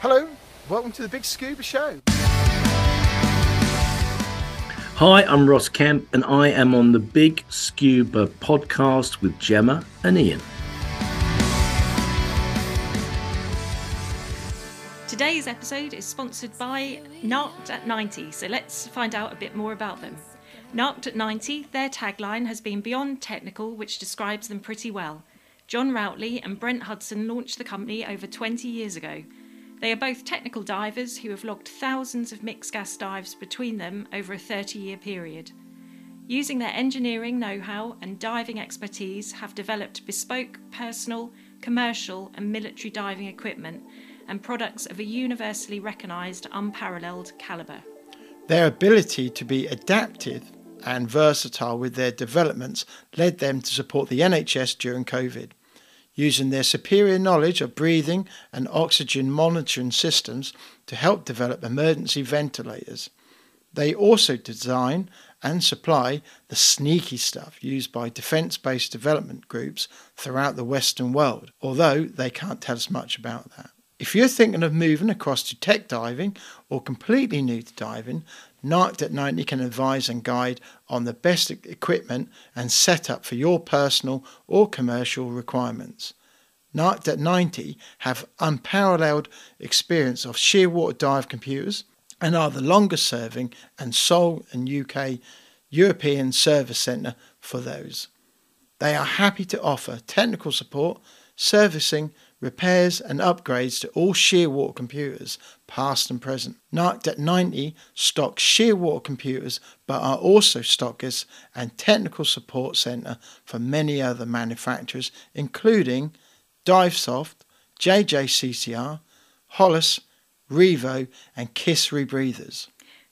Hello, welcome to the Big Scuba Show. Hi, I'm Ross Kemp, and I am on the Big Scuba podcast with Gemma and Ian. Today's episode is sponsored by Narked at 90, so let's find out a bit more about them. Narked at 90, their tagline has been beyond technical, which describes them pretty well. John Routley and Brent Hudson launched the company over 20 years ago. They are both technical divers who have logged thousands of mixed gas dives between them over a 30 year period. Using their engineering know how and diving expertise, have developed bespoke, personal, commercial, and military diving equipment and products of a universally recognised, unparalleled calibre. Their ability to be adaptive and versatile with their developments led them to support the NHS during COVID using their superior knowledge of breathing and oxygen monitoring systems to help develop emergency ventilators. They also design and supply the sneaky stuff used by defence based development groups throughout the Western world, although they can't tell us much about that. If you're thinking of moving across to tech diving or completely new to diving, Narked at 90 can advise and guide on the best equipment and setup for your personal or commercial requirements. Narked at 90 have unparalleled experience of shearwater dive computers and are the longest serving and sole and UK European service centre for those. They are happy to offer technical support, servicing, repairs and upgrades to all Shearwater computers, past and present. Narked at 90 stock Shearwater computers, but are also stockers and technical support centre for many other manufacturers, including Divesoft, JJCCR, Hollis, Revo, and Kiss Rebreathers.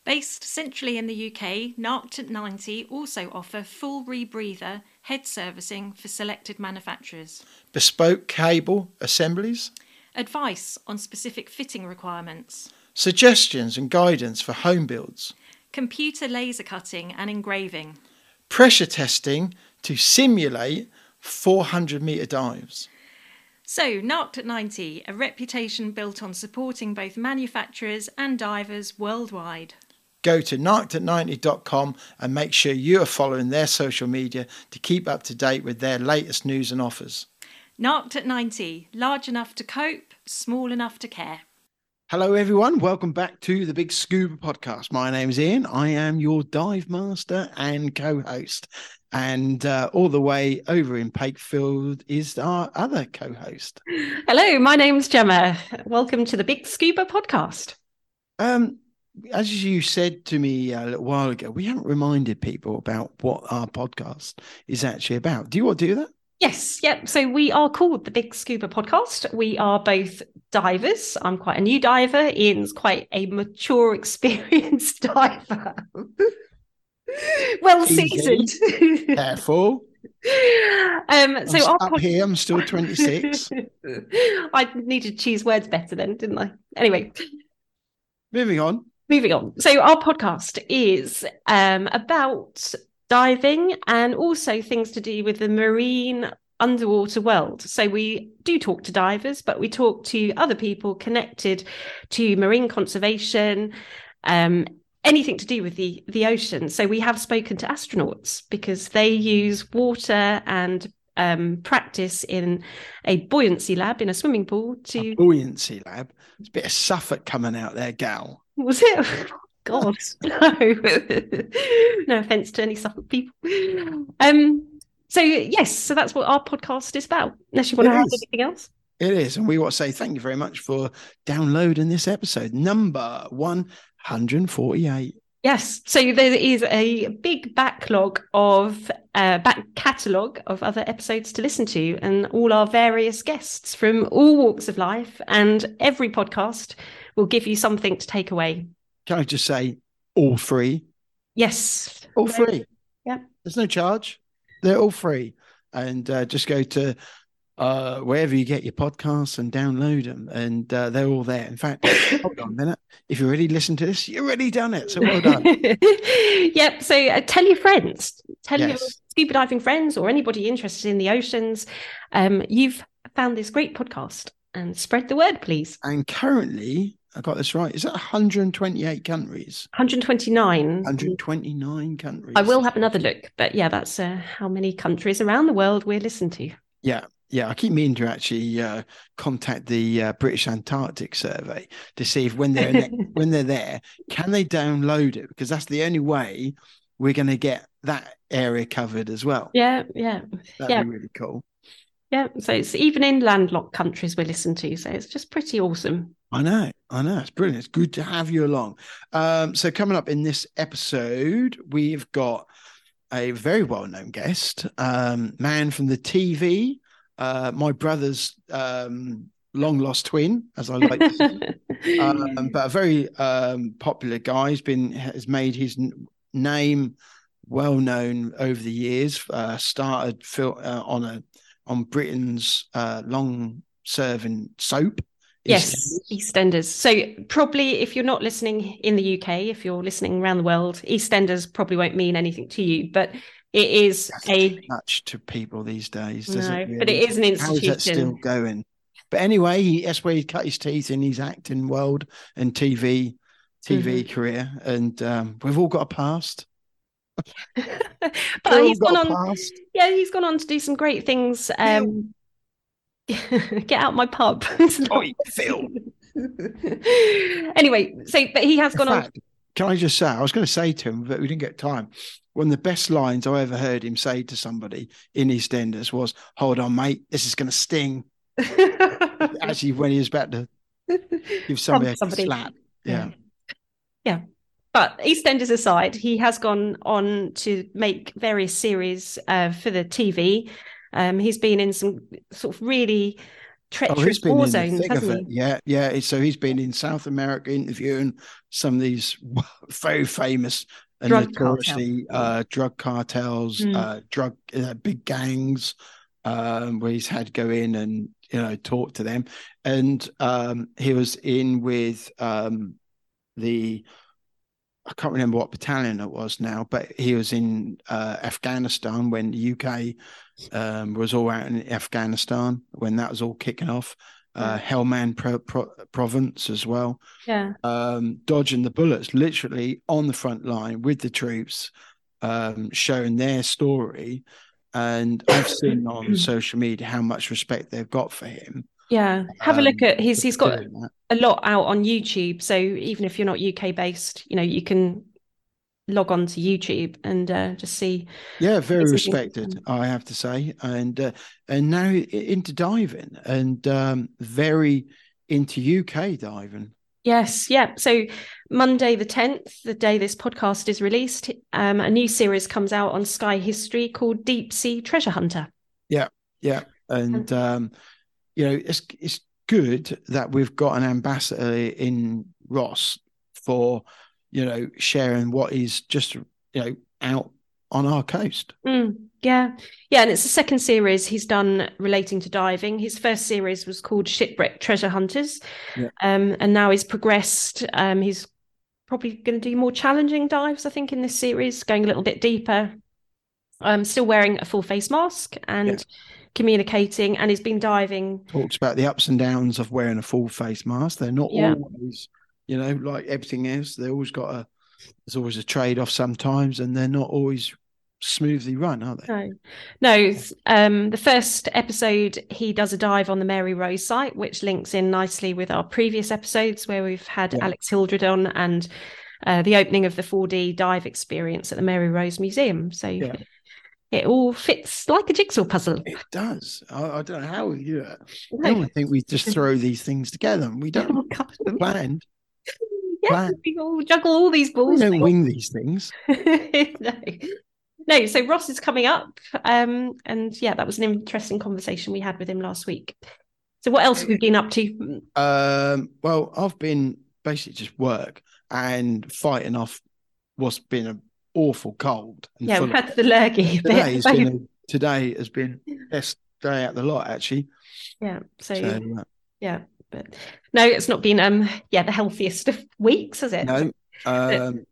Based centrally in the UK, Narked at 90 also offer full rebreather head servicing for selected manufacturers, Bespoke cable assemblies, advice on specific fitting requirements, suggestions and guidance for home builds, computer laser cutting and engraving, pressure testing to simulate 400 metre dives. So, Narked at 90, a reputation built on supporting both manufacturers and divers worldwide. Go to narkedat90.com and make sure you are following their social media to keep up to date with their latest news and offers. Narked at 90, large enough to cope, small enough to care. Hello, everyone. Welcome back to the Big Scuba Podcast. My name's Ian. I am your dive master and co host. And uh, all the way over in Pakefield is our other co host. Hello, my name's Gemma. Welcome to the Big Scuba Podcast. Um, as you said to me a little while ago, we haven't reminded people about what our podcast is actually about. Do you want to do that? Yes, yep. So we are called the Big Scuba Podcast. We are both divers. I'm quite a new diver. Ian's quite a mature, experienced diver. well seasoned. Careful. Um, so I'm pod- here, I'm still 26. I needed to choose words better then, didn't I? Anyway, Moving on. Moving on. So our podcast is um, about diving and also things to do with the marine underwater world. So we do talk to divers, but we talk to other people connected to marine conservation, um, anything to do with the the ocean. So we have spoken to astronauts because they use water and um, practice in a buoyancy lab in a swimming pool to A buoyancy lab. There's a bit of Suffolk coming out there, gal. was it? God, no. no offense to any Suffolk people. Um, so yes, so that's what our podcast is about. Unless you want It to add anything else. It is. And we want to say thank you very much for downloading this episode, number 148. Yes, so there is a big backlog of uh, back catalogue of other episodes to listen to, and all our various guests from all walks of life, and every podcast will give you something to take away. Can I just say all free? Yes, All free. Yeah. There's no charge. They're all free. And uh, just go to uh, wherever you get your podcasts and download them. And uh, they're all there. In fact, hold on a minute. If you already listened to this, you've already done it. So well done. yep. So uh, tell your friends, tell your scuba diving friends, or anybody interested in the oceans. Um, you've found this great podcast, and spread the word, please. And currently, I got this right. Is that 128 countries? 129. 129 countries. I will have another look, but yeah, that's uh, how many countries around the world we're listened to. Yeah, yeah. I keep meaning to actually uh, contact the uh, British Antarctic Survey to see if when they're ne- when they're there, can they download it? Because that's the only way we're going to get that area covered as well. Yeah, yeah, That'd yeah. be really cool. yeah. So it's even in landlocked countries we listen to. So it's just pretty awesome. I know, I know. It's brilliant. It's good to have you along. Um, so coming up in this episode, we've got a very well-known guest, um, man from the TV, uh, my brother's um, long lost twin, as I like to say. um, but a very um, popular guy. He's been has made his n- name well known over the years. Uh, started fil- uh, on a on Britain's uh, long serving soap. Yes, EastEnders. So probably if you're not listening in the UK, if you're listening around the world, EastEnders probably won't mean anything to you, but it is a much to people these days. Does no, it but it is an institution. How is that still going? But anyway, he, that's where he cut his teeth in his acting world and TV TV Mm-hmm. career, and um, we've all got a past. but We've he's gone on. past. Yeah, he's gone on to do some great things. Um, get out my pub. Oi, Phil. anyway, so but he has In gone on. can I just say, I was going to say to him, but we didn't get time. One of the best lines I ever heard him say to somebody in EastEnders was, "Hold on, mate, this is going to sting." Actually, when he was about to give somebody, somebody. a slap, yeah. yeah. But EastEnders aside, he has gone on to make various series uh, for the TV. Um, he's been in some sort of really Oh, treacherous been war zones, hasn't he? Yeah, yeah. So he's been in South America interviewing some of these very famous and Drug notoriously uh, drug cartels, Mm. uh, drug uh, big gangs, um, where he's had to go in and you know talk to them. And um, he was in with um, the I can't remember what battalion it was now, but he was in uh, Afghanistan when the UK um, was all out in Afghanistan when that was all kicking off. Uh, Helmand pro- pro- province as well, Yeah. um, dodging the bullets, literally on the front line with the troops, um, showing their story. And I've seen on social media how much respect they've got for him. Yeah. Have a look um, at his. for He's got a lot out on YouTube. So even if you're not UK based, you know, you can log on to YouTube and uh, just see. Yeah, very respected. I have to say, and uh, and now into diving and um, very into UK diving. Yes, yeah. So Monday the 10th, the day this podcast is released, um, a new series comes out on Sky History called Deep Sea Treasure Hunter. Yeah, yeah, and um, you know it's it's good that we've got an ambassador in Ross for you know sharing what is just you know out on our coast. Mm, yeah, yeah, and it's the second series he's done relating to diving. His first series was called Shipwreck Treasure Hunters, Yeah. um, and now he's progressed. Um, he's probably going to do more challenging dives, I think, in this series, going a little bit deeper. Um, still wearing a full face mask and Yeah. communicating, and he's been diving. Talks about the ups and downs of wearing a full face mask. They're not Yeah. always, you know, like everything else. They always got a. There's always a trade off sometimes, and they're not always smoothly run, are they? No, no. Um, the first episode, he does a dive on the Mary Rose site, which links in nicely with our previous episodes where we've had Yeah. Alex Hildred on and uh, the opening of the 4D dive experience at the Mary Rose Museum. So Yeah. it all fits like a jigsaw puzzle. It does. I, I don't know how we do it. No. I don't think we just throw these things together. and We don't plan. Yeah, we all juggle all these We balls. don't wing these things. no. No, so Ross is coming up. Um, and yeah, that was an interesting conversation we had with him last week. So what else have we been up to? Um, well, I've been basically just work and fighting off what's been an awful cold. And Yeah, we've had the lurgy. today has been today has been best day out the lot actually. yeah, so, So uh, yeah, but no, it's not been um yeah the healthiest of weeks, has it? no, um,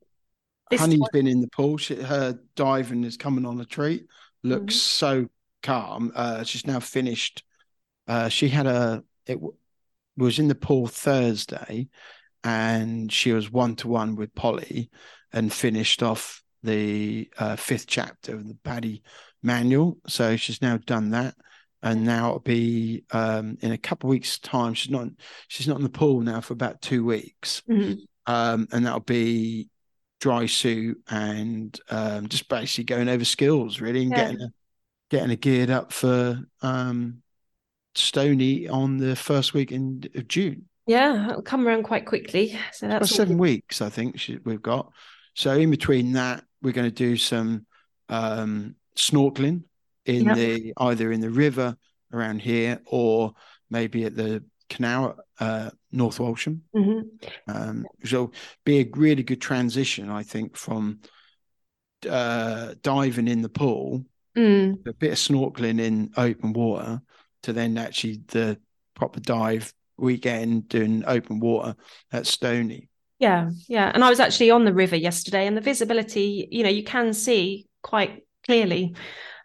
Honey's one- been in the pool. She, her diving is coming on a treat. Looks Mhm. so calm. Uh, she's now finished. Uh, she had a it w- was in the pool Thursday, and she was one to one with Polly, and finished off the uh, fifth chapter of the PADI manual. So she's now done that, and now it'll be um, in a couple of weeks' time. She's not she's not in the pool now for about two weeks, Mhm. um, and that'll be dry suit and um, just basically going over skills really and Yeah. getting her, getting her geared up for um, Stoney on the first week in of June. Yeah, it'll come around quite quickly. So that's all seven weeks, I think she, we've got. So in between that, we're going to do some um, snorkeling in Yep. the either in the river around here or maybe at the canal uh, North Walsham. Mhm. Um, so be a really good transition, I think, from uh, diving in the pool, Mm. a bit of snorkeling in open water, to then actually the proper dive weekend doing open water at Stoney. Yeah, yeah. And I was actually on the river yesterday, and the visibility, you know, you can see quite clearly.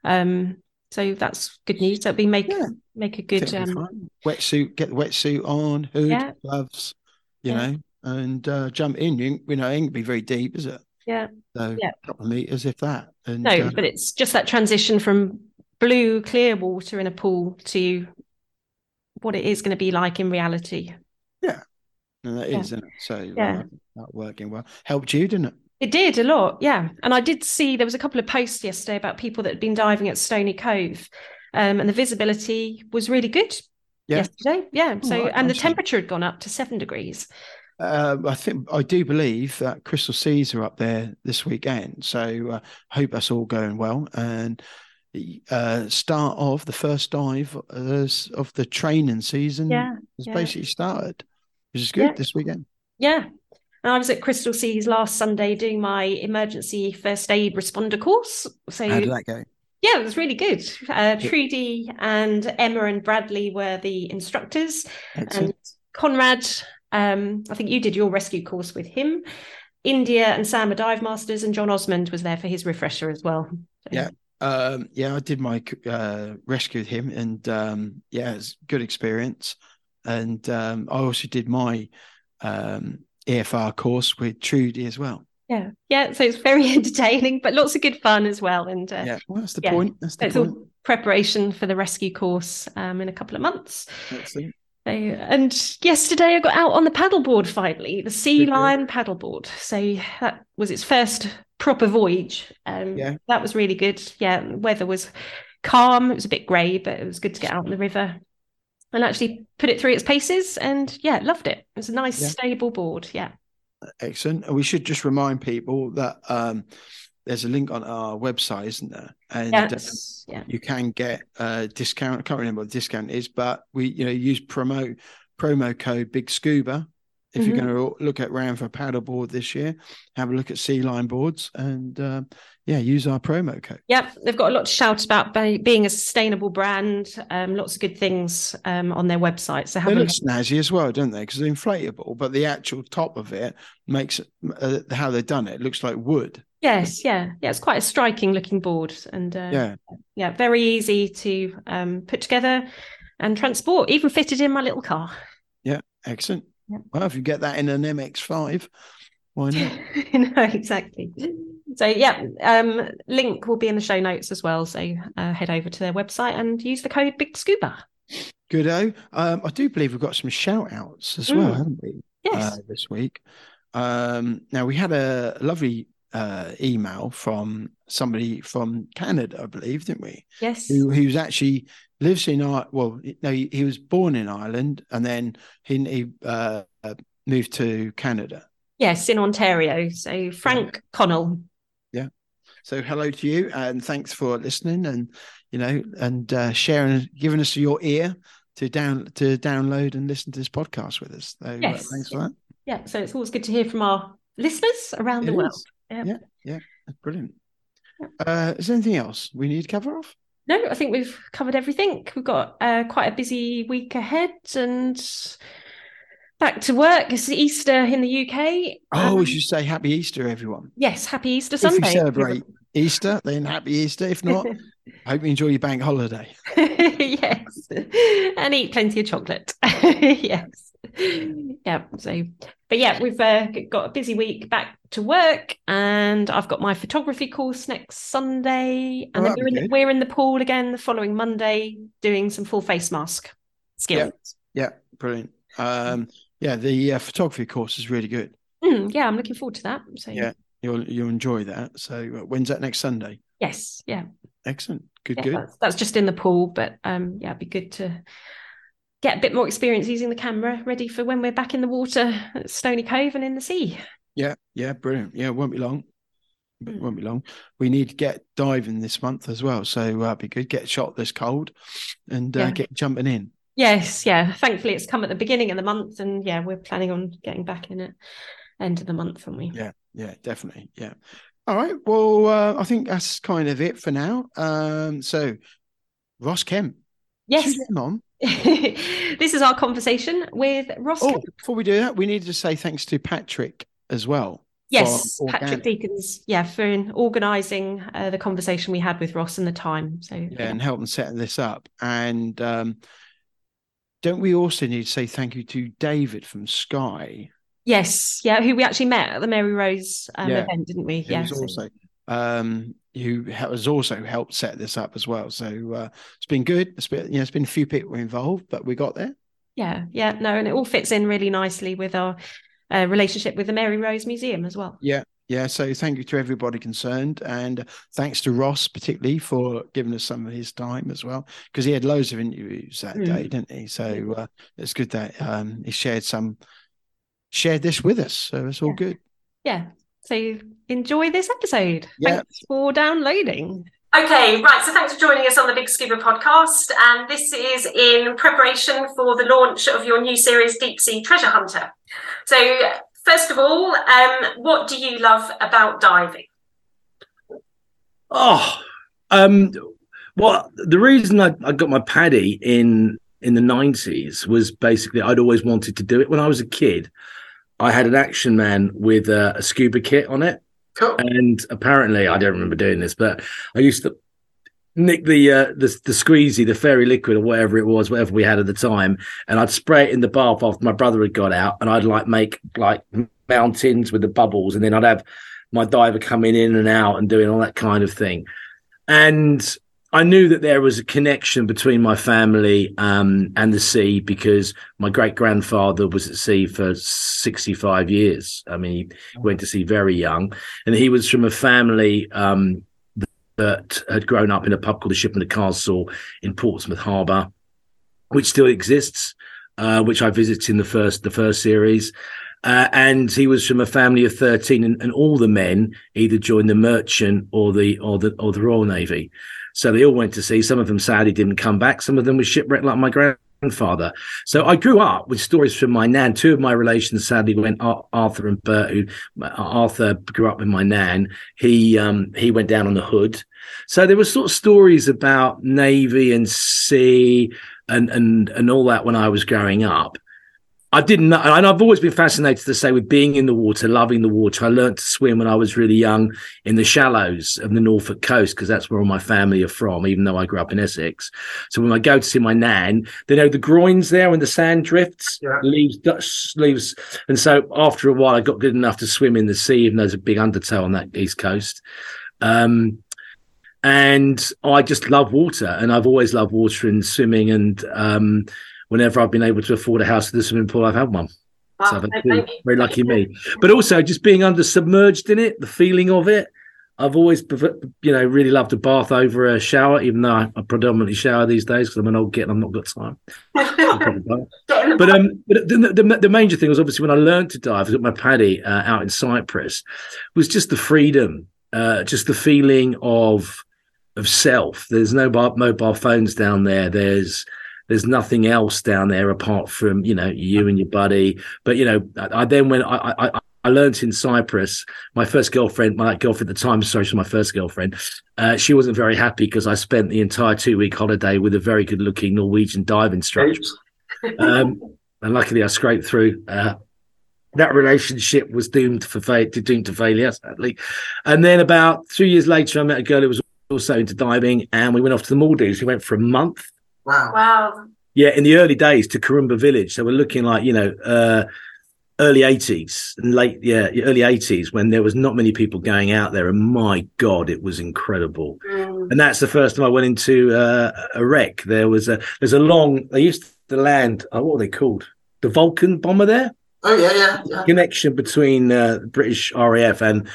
Um, so that's good news. That'll be make Yeah. make a good think it'll be um, wetsuit, get the wetsuit on, hood, Yeah. gloves, you Yeah. know, and uh, jump in. You, you know, it ain't gonna be very deep, is it? Yeah. So Yeah. a couple of meters, if that. And no, uh, but it's just that transition from blue clear water in a pool to what it is going to be like in reality. and that yeah. is, isn't it? So Yeah. uh, that working well. Helped you, didn't it? It did a lot, yeah. And I did see there was a couple of posts yesterday about people that had been diving at Stoney Cove, um, and the visibility was really good Yeah. yesterday. Yeah. So, right, and the awesome. temperature had gone up to seven degrees. Uh, I think I do believe that Crystal Seas are up there this weekend. So uh, hope that's all going well. And uh, start of the first dive of the training season Yeah. has yeah. basically started, which is good Yeah. this weekend. Yeah. And I was at Crystal Seas last Sunday doing my emergency first aid responder course. So How did that go? yeah, it was really good. Uh, Trudy and Emma and Bradley were the instructors, Excellent. and Conrad. Um, I think you did your rescue course with him. India and Sam are dive masters, and John Osmond was there for his refresher as well. So, Yeah. Um, yeah, I did my uh, rescue with him, and um, yeah, it's a good experience. And um, I also did my um, EFR course with Trudy as well. yeah, yeah. So it's very entertaining, but lots of good fun as well. And uh, Yeah, well, that's the yeah. point. That's the it's point. all preparation for the rescue course um, in a couple of months. Excellent. So, and yesterday I got out on the paddleboard finally, the Sea you? Lion paddleboard. So that was its first proper voyage. Um, Yeah. that was really good. Yeah, weather was calm. It was a bit grey, but it was good to get out on the river and actually put it through its paces. And yeah, loved it. It was a nice, Yeah. stable board. Yeah, Excellent. And we should just remind people that um, there's a link on our website, isn't there? And yeah, uh, yeah. you can get a discount. I can't remember what the discount is, but we, you know, use promo promo code Big Scuba if Mhm. you're going to look at round for a paddleboard this year. Have a look at Sea Line boards, and um, yeah, use our promo code. Yep, they've got a lot to shout about being a sustainable brand. Um, lots of good things um, on their website. So have They a look look. snazzy as well, don't they? Because they're inflatable, but the actual top of it makes uh, how they've done it looks like wood. Yes, yeah, yeah. It's quite a striking looking board, and uh, Yeah, yeah, very easy to um, put together and transport. Even fitted in my little car. Yeah, excellent. Yeah. Well, if you get that in an MX5, why not? no, exactly. So yeah, um, link will be in the show notes as well. So uh, head over to their website and use the code Big Scuba. Goodo. Um, I do believe we've got some shout outs as well, Mm. haven't we? Yes. Uh, this week. Um, now we had a lovely uh, email from somebody from Canada, I believe, didn't we? yes. Who who's actually lives in Ireland. Well, no, he, he was born in Ireland and then he, he uh, uh, moved to Canada. Yes, in Ontario. So Frank Connell. So hello to you and thanks for listening and you know and uh, sharing, giving us your ear to down to download and listen to this podcast with us. So uh, Yes. thanks for that. Yeah. So it's always good to hear from our listeners around the It world. is. Yeah. Yeah, yeah, that's brilliant. Uh, is there anything else we need to cover off? No, I think we've covered everything. We've got uh, quite a busy week ahead and back to work. It's Easter in the UK. Oh, we Um, should say Happy Easter, everyone. Yes, happy Easter Sunday. If you celebrate Easter, then happy Easter. If not, I hope you enjoy your bank holiday. yes, and eat plenty of chocolate. yes, yeah. So, but yeah, we've uh, got a busy week back to work, and I've got my photography course next Sunday, and Oh, then we're in, good. we're in the pool again the following Monday, doing some full face mask skills. Yeah, Yeah, brilliant. Um, yeah, the uh, photography course is really good. Mm, yeah, I'm looking forward to that. So Yeah. You'll you'll enjoy that. So uh, when's that next Sunday? yes, yeah, Excellent. Good, yeah good. That's, that's just in the pool, but um, yeah, it'd be good to get a bit more experience using the camera, ready for when we're back in the water at Stoney Cove and in the sea. Yeah, yeah, brilliant. Yeah, it won't be long. It Mm. won't be long. We need to get diving this month as well. So uh, be good. Get shot this cold and uh, Yeah. get jumping in. Yes, yeah. Thankfully, it's come at the beginning of the month, and yeah, we're planning on getting back in at end of the month, aren't we? Yeah. Yeah, definitely. Yeah. All right. Well, uh, I think that's kind of it for now. Um, so Ross Kemp. Yes. should we get him on? this is our conversation with Ross. Oh, Kemp. before we do that, we need to say thanks to Patrick as well. Yes, Patrick Deacons. Yeah, for organising uh, the conversation we had with Ross and the time. So yeah, and helping setting this up. And um, don't we also need to say thank you to David from Sky, yes, yeah, who we actually met at the Mary Rose um, Yeah. event, didn't we? who Yeah, so- also um, who has also helped set this up as well. So uh, it's been good. It's been, you know, it's been a few people involved, but we got there. yeah, yeah, no, and it all fits in really nicely with our uh, relationship with the Mary Rose Museum as well. Yeah. Yeah, so thank you to everybody concerned, and thanks to Ross particularly for giving us some of his time as well, because he had loads of interviews that Mm. day, didn't he? So uh, it's good that um, he shared some, shared this with us. So it's all Yeah. good. Yeah. So enjoy this episode. Yeah. Thanks for downloading. Okay, right. So thanks for joining us on the Big Scuba podcast. And this is in preparation for the launch of your new series, Deep Sea Treasure Hunter. So, first of all, um, what do you love about diving? Oh, um, well, the reason I, I got my PADI in in the nineties was basically I'd always wanted to do it. When I was a kid, I had an Action Man with a, a scuba kit on it, Cool. and apparently I don't remember doing this, but I used to nick the uh, the the squeezy, the fairy liquid or whatever it was, whatever we had at the time, and I'd spray it in the bath after my brother had got out, and I'd like make like mountains with the bubbles, and then I'd have my diver coming in and out and doing all that kind of thing. And I knew that there was a connection between my family um, and the sea because my great grandfather was at sea for 65 years. I mean, he went to sea very young, and he was from a family um, that had grown up in a pub called the Ship and the Castle in Portsmouth Harbour, which still exists, uh, which I visited in the first the first series. Uh, and he was from a family of 13 and, and all the men either joined the merchant or the or the or the royal navy. So they all went to sea. Some of them sadly didn't come back. Some of them were shipwrecked like my grandfather so i grew up with stories from my nan. Two of my relations sadly went arthur and bert who arthur grew up with my nan. He um he went down on the hood. So there were sort of stories about navy and sea and and and all that when i was growing up I didn't know, and I've always been fascinated to say with being in the water, loving the water. I learned to swim when I was really young in the shallows of the Norfolk coast because that's where all my family are from, even though I grew up in Essex. So when I go to see my nan, they know the groins there when the sand drifts, Yeah. leaves, leaves. And so after a while, I got good enough to swim in the sea, even though there's a big undertow on that east coast. Um, and I just love water, and I've always loved water and swimming. And um, whenever I've been able to afford a house with a swimming pool, I've had one. So I've very lucky me. But also just being under submerged in it, the feeling of it. I've always, you know, really loved a bath over a shower, even though I, predominantly shower these days because I'm an old git and I've not got time. but um, but the, the, the major thing was obviously when I learned to dive, I got my PADI uh, out in Cyprus, was just the freedom, uh, just the feeling of of self. There's no mobile phones down there. There's there's nothing else down there apart from you know you and your buddy. But you know, I, I then when I, I I learned in Cyprus, my first girlfriend, my girlfriend at the time, sorry, she was my first girlfriend. Uh, she wasn't very happy because I spent the entire two week holiday with a very good looking Norwegian dive instructor. Um, and luckily, I scraped through. Uh, that relationship was doomed for fa- doomed to failure, sadly. And then about three years later, I met a girl who was also into diving, and we went off to the Maldives. We went for a month. Wow. Wow. Yeah, in the early days to Kurumba Village. So we're looking like you know. Uh, early 80s and late yeah early 80s when there was not many people going out there and my god it was incredible Mm. and that's the first time i went into uh, a wreck there was a there's a long they used to land oh, what are they called the vulcan bomber there Oh yeah, yeah, yeah. connection between uh, british raf and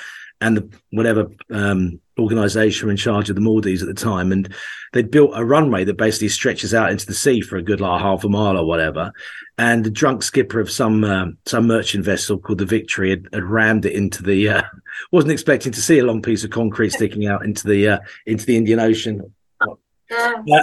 and the whatever um organization were in charge of the maldives at the time and they'd built a runway that basically stretches out into the sea for a good like half a mile or whatever and the drunk skipper of some um, some merchant vessel called the Victory had, had rammed it into the. Uh, wasn't expecting to see a long piece of concrete sticking out into the uh, into the Indian Ocean, uh,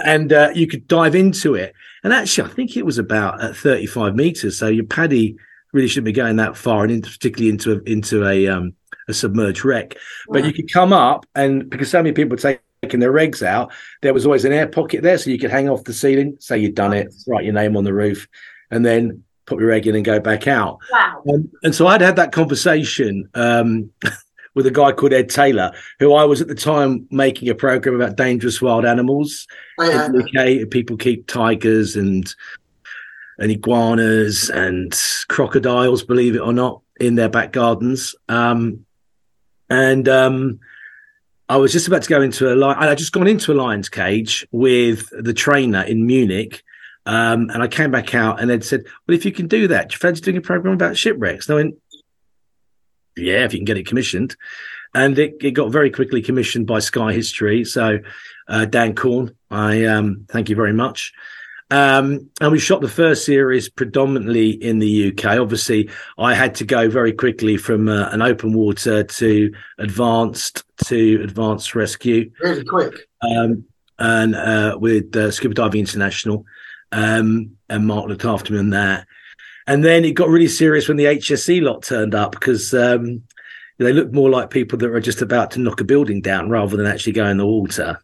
and uh, you could dive into it. And actually, I think it was about at 35 meters. So your PADI really shouldn't be going that far, and in, particularly into a, into a um, a submerged wreck. But you could come up, and because so many people were taking their regs out, there was always an air pocket there, so you could hang off the ceiling, say you'd done it, write your name on the roof, and then put your egg in and go back out. Wow. Um, and so I'd had that conversation um, with a guy called Ed Taylor, who I was at the time making a program about dangerous wild animals Oh, yeah. in the UK. People keep tigers and and iguanas and crocodiles, believe it or not, in their back gardens. Um, and um, I was just about to go into a lion. I just gone into a lion's cage with the trainer in Munich. Um, and I came back out and they'd said, Well, if you can do that, do you fancy doing a program about shipwrecks? And I went, Yeah, if you can get it commissioned. And it, it got very quickly commissioned by Sky History. So, uh, Dan Korn, I um, thank you very much. Um, and we shot the first series predominantly in the UK. Obviously, I had to go very quickly from uh, an open water to advanced to advanced rescue Really quick. um, and uh, with uh, Scuba Diving International, um, and Mark looked after me on that. And then it got really serious when the HSE lot turned up because um, they looked more like people that were just about to knock a building down rather than actually go in the water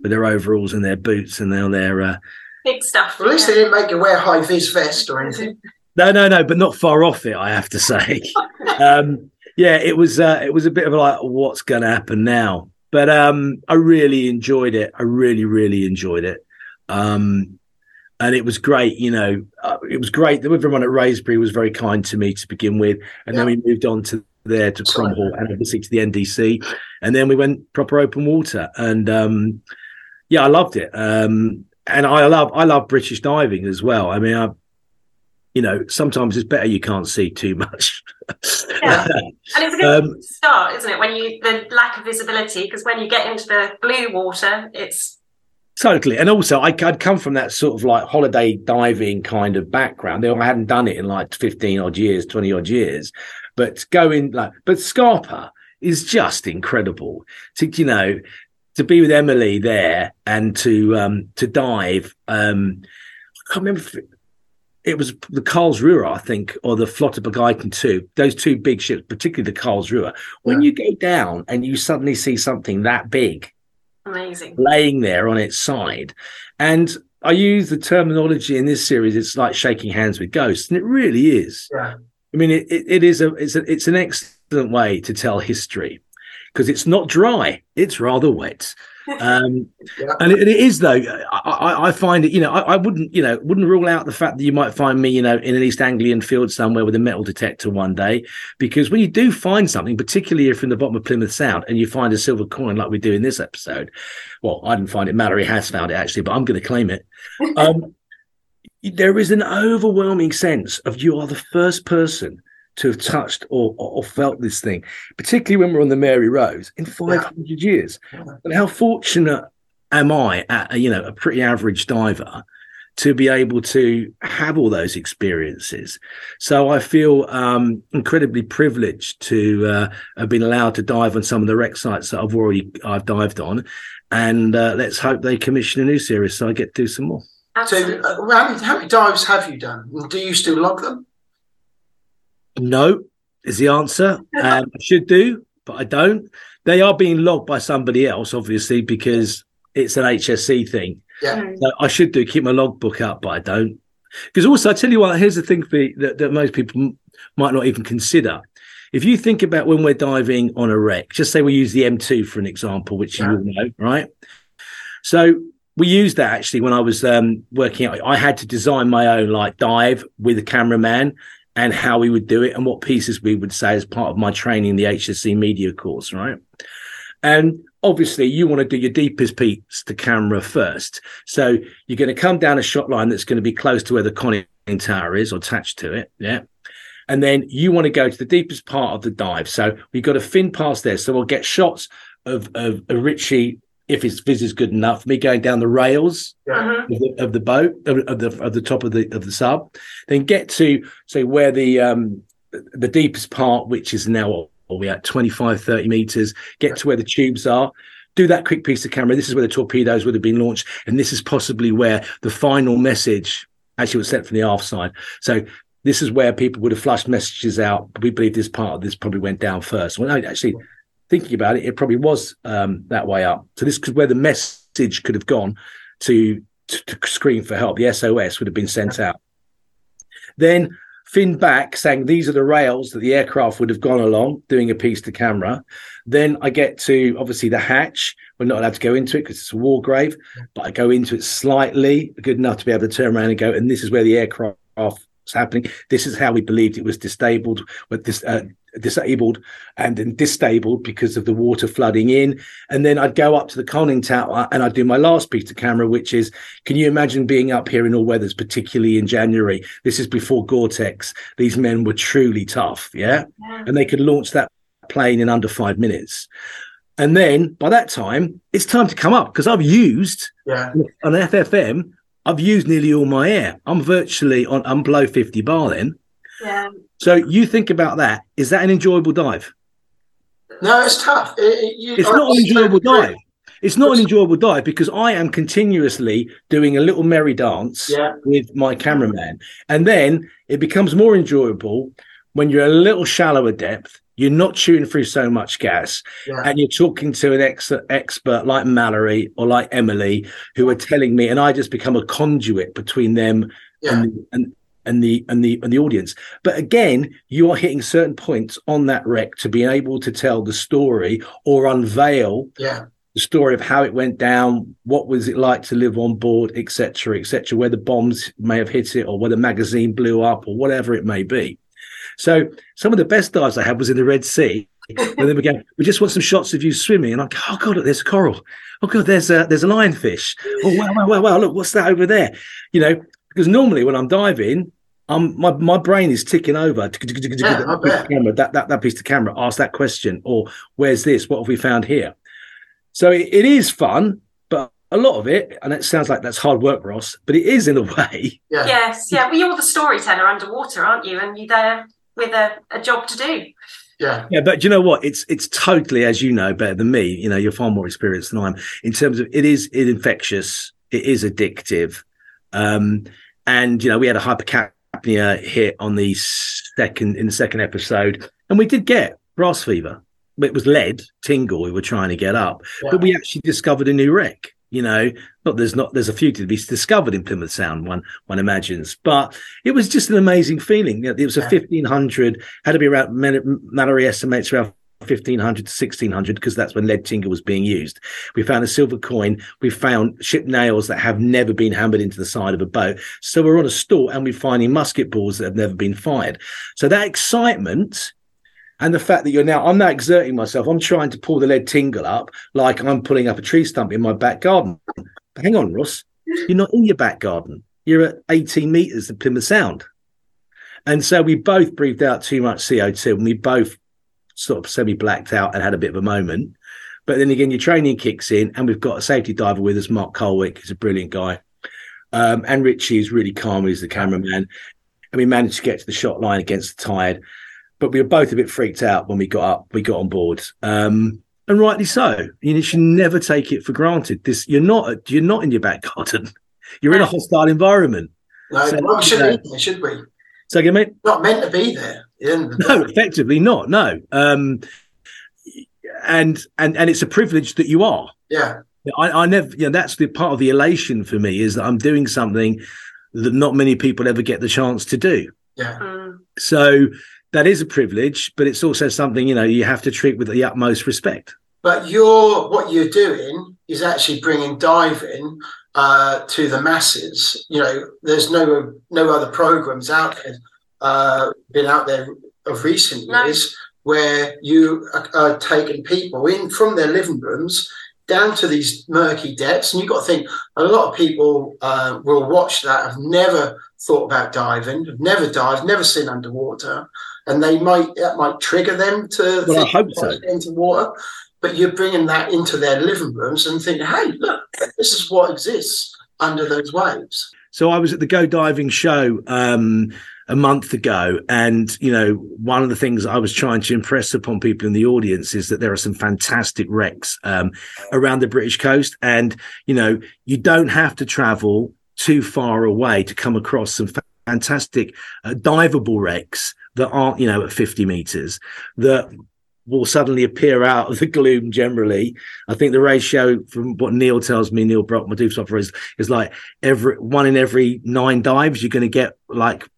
with their overalls and their boots and their their. Uh... Big stuff. Well, at least they didn't make you wear high vis vest or anything. No, no, no, but not far off it. I have to say. um, yeah, it was uh, it was a bit of like, what's going to happen now? But um, I really enjoyed it. I really, really enjoyed it. Um, and it was great, you know. Uh, it was great. that Everyone at Wraysbury was very kind to me to begin with, and then we moved on to there to Excellent. Cromhall and obviously to the NDC, and then we went proper open water. And um, yeah, I loved it. Um, and I love I love British diving as well. I mean, I, you know, sometimes it's better you can't see too much. Yeah. And it's a good Um, start, isn't it? When you the lack of visibility, because when you get into the blue water, it's Totally. And also, I, I'd come from that sort of like holiday diving kind of background. I hadn't done it in like 15 odd years, 20 odd years. But going like, but Scapa is just incredible to, you know, to be with Emily there and to, um, to dive. Um, I can't remember if it, it was the Karlsruhe, I think, or the Flotte Begleiten 2, those two big ships, particularly the Karlsruhe. When Yeah. you go down and you suddenly see something that big, amazing. laying there on its side. And I use the terminology in this series, it's like shaking hands with ghosts. And it really is. Yeah. I mean, it, it, it is a it's a it's an excellent way to tell history because it's not dry, it's rather wet. Um, Yeah. and it, it is though. I, I, I find it. You know, I, I wouldn't. You know, wouldn't rule out the fact that you might find me. You know, in an East Anglian field somewhere with a metal detector one day, because when you do find something, particularly if you're in the bottom of Plymouth Sound and you find a silver coin like we do in this episode, well, I didn't find it. Mallory has found it actually, but I'm going to claim it. Um, there is an overwhelming sense of you are the first person to have touched or, or, or felt this thing, particularly when we're on the Mary Rose in 500 years. Yeah. And how fortunate am I, at, you know, a pretty average diver, to be able to have all those experiences? So I feel um, incredibly privileged to uh, have been allowed to dive on some of the wreck sites that I've already I've dived on, and uh, let's hope they commission a new series so I get to do some more. So, uh, how, many, how many dives have you done? Do you still log them? No is the answer. Um, I should do, but I don't. They are being logged by somebody else, obviously, because it's an HSE thing. Yeah. So I should do keep my logbook up, but I don't. Because also, I tell you what, here's the thing for, that, that most people m- might not even consider. If you think about when we're diving on a wreck, just say we use the M2 for an example, which Yeah. you all know, right? So we used that actually when I was um, working out. I had to design my own like dive with a cameraman and how we would do it and what pieces we would say as part of my training, the HSE media course, right? And obviously, you want to do your deepest piece to camera first. So you're going to come down a shot line that's going to be close to where the conning tower is or attached to it. Yeah. And then you want to go to the deepest part of the dive. So we've got a fin pass there. So we'll get shots of, of, of Richie, if his viz is good enough, me going down the rails Yeah. of the, of the boat of, of the of the top of the of the sub, then get to say where the um the deepest part, which is now what are we at 25, 30 meters, get to where the tubes are. Do that quick piece of camera. This is where the torpedoes would have been launched, and this is possibly where the final message actually was sent from the aft side. So this is where people would have flushed messages out. We believe this part of this probably went down first. Well, no, actually, thinking about it, it probably was um, that way up. So this is where the message could have gone to, to, to scream for help. The SOS would have been sent out. Then fin back saying these are the rails that the aircraft would have gone along, doing a piece to camera. Then I get to obviously the hatch. We're not allowed to go into it because it's a war grave, but I go into it slightly, good enough to be able to turn around and go. And this is where the aircraft was happening. This is how we believed it was disabled, but this uh, disabled and then disabled because of the water flooding in. And then I'd go up to the conning tower and I'd do my last piece of camera, which is can you imagine being up here in all weathers, particularly in January? This is before Gore Tex. These men were truly tough. Yeah. And they could launch that plane in under five minutes. And then by that time, it's time to come up because I've used Yeah. on FFM, I've used nearly all my air. I'm virtually on, I'm below 50 bar then. Yeah. So you think about that. Is that an enjoyable dive? No, it's tough. It- it- you- It's I- not an enjoyable I- dive. It's not an enjoyable dive because I am continuously doing a little merry dance Yeah. with my cameraman. And then it becomes more enjoyable when you're a little shallower depth. You're not chewing through so much gas Yeah. and you're talking to an ex- expert like Mallory or like Emily who are telling me, and I just become a conduit between them Yeah. and, and and the and the and the audience. But again, you are hitting certain points on that wreck to be able to tell the story or unveil Yeah. the story of how it went down, what was it like to live on board, etc., etc., where the bombs may have hit it or where the magazine blew up or whatever it may be. So some of the best dives I had was in the Red Sea. and then we go, we just want some shots of you swimming. And I go, oh god, look, there's a coral. Oh god, there's a there's a lionfish. Oh wow, wow, wow, wow, look, what's that over there? You know, because normally when I'm diving, um, my, my brain is ticking over. I that, piece of camera, that, that that piece of camera, ask that question, or where's this? What have we found here? So it, it is fun, but a lot of it, and it sounds like that's hard work, Ross, but it is in a way. Yeah. Yes, yeah. Well, you're the storyteller underwater, aren't you? And you're there with a, a job to do. Yeah. Yeah, but you know what? It's it's totally, as you know, better than me. You know, you're far more experienced than I am in terms of it is it infectious, it is addictive, um, and you know we had a hypercapnia hit on the second in the second episode, and we did get brass fever. It was lead tingle we were trying to get up, Yeah. but we actually discovered a new wreck. You know, not there's not there's a few to be discovered in Plymouth Sound. One one imagines, but it was just an amazing feeling. It was a fifteen hundred had to be around Mal- Mallory estimates around 1500 to 1600 because that's when lead tingle was being used. We found a silver coin. We found ship nails that have never been hammered into the side of a boat. So we're on a store and we're finding musket balls that have never been fired. So that excitement and the fact that you're now, I'm now exerting myself. I'm trying to pull the lead tingle up like I'm pulling up a tree stump in my back garden. But hang on, Ross, you're not in your back garden. You're at 18 meters of Plymouth Sound. And so we both breathed out too much CO2 and we both sort of semi blacked out and had a bit of a moment. But then again, your training kicks in, and we've got a safety diver with us, Mark Colwick, who's a brilliant guy. Um, and Richie is really calm, he's the cameraman. And we managed to get to the shot line against the tide. But we were both a bit freaked out when we got up, we got on board. Um, and rightly so. You should never take it for granted. This you're not you're not in your back garden. You're in a hostile environment. No, So- well, we shouldn't be there, should we? So again, mate, Not meant to be there. the end of the no effectively not no um and and and it's a privilege that you are Yeah. I, I never you know that's the part of the elation for me is that i'm doing something that not many people ever get the chance to do. Yeah. Mm. So that is a privilege, but it's also something you know you have to treat with the utmost respect. But you're what you're doing is actually bringing diving uh, to the masses. You know, there's no no other programs out there uh, been out there of recent No. years where you are, are taking people in from their living rooms down to these murky depths, and you've got to think a lot of people uh, will watch that have never thought about diving, have never dived, never seen underwater, and they might that might trigger them to Well, I hope so. into water but you're bringing that into their living rooms and thinking, hey, look, this is what exists under those waves. So I was at the Go Diving show um, a month ago, and you know, one of the things I was trying to impress upon people in the audience is that there are some fantastic wrecks um, around the British coast, and you know, you don't have to travel too far away to come across some fa- fantastic uh, diveable wrecks that aren't, you know, at 50 meters that will suddenly appear out of the gloom generally. I think the ratio from what Neil tells me, Neil Brock, my doof opera is, is like every one in every nine dives, you're going to get like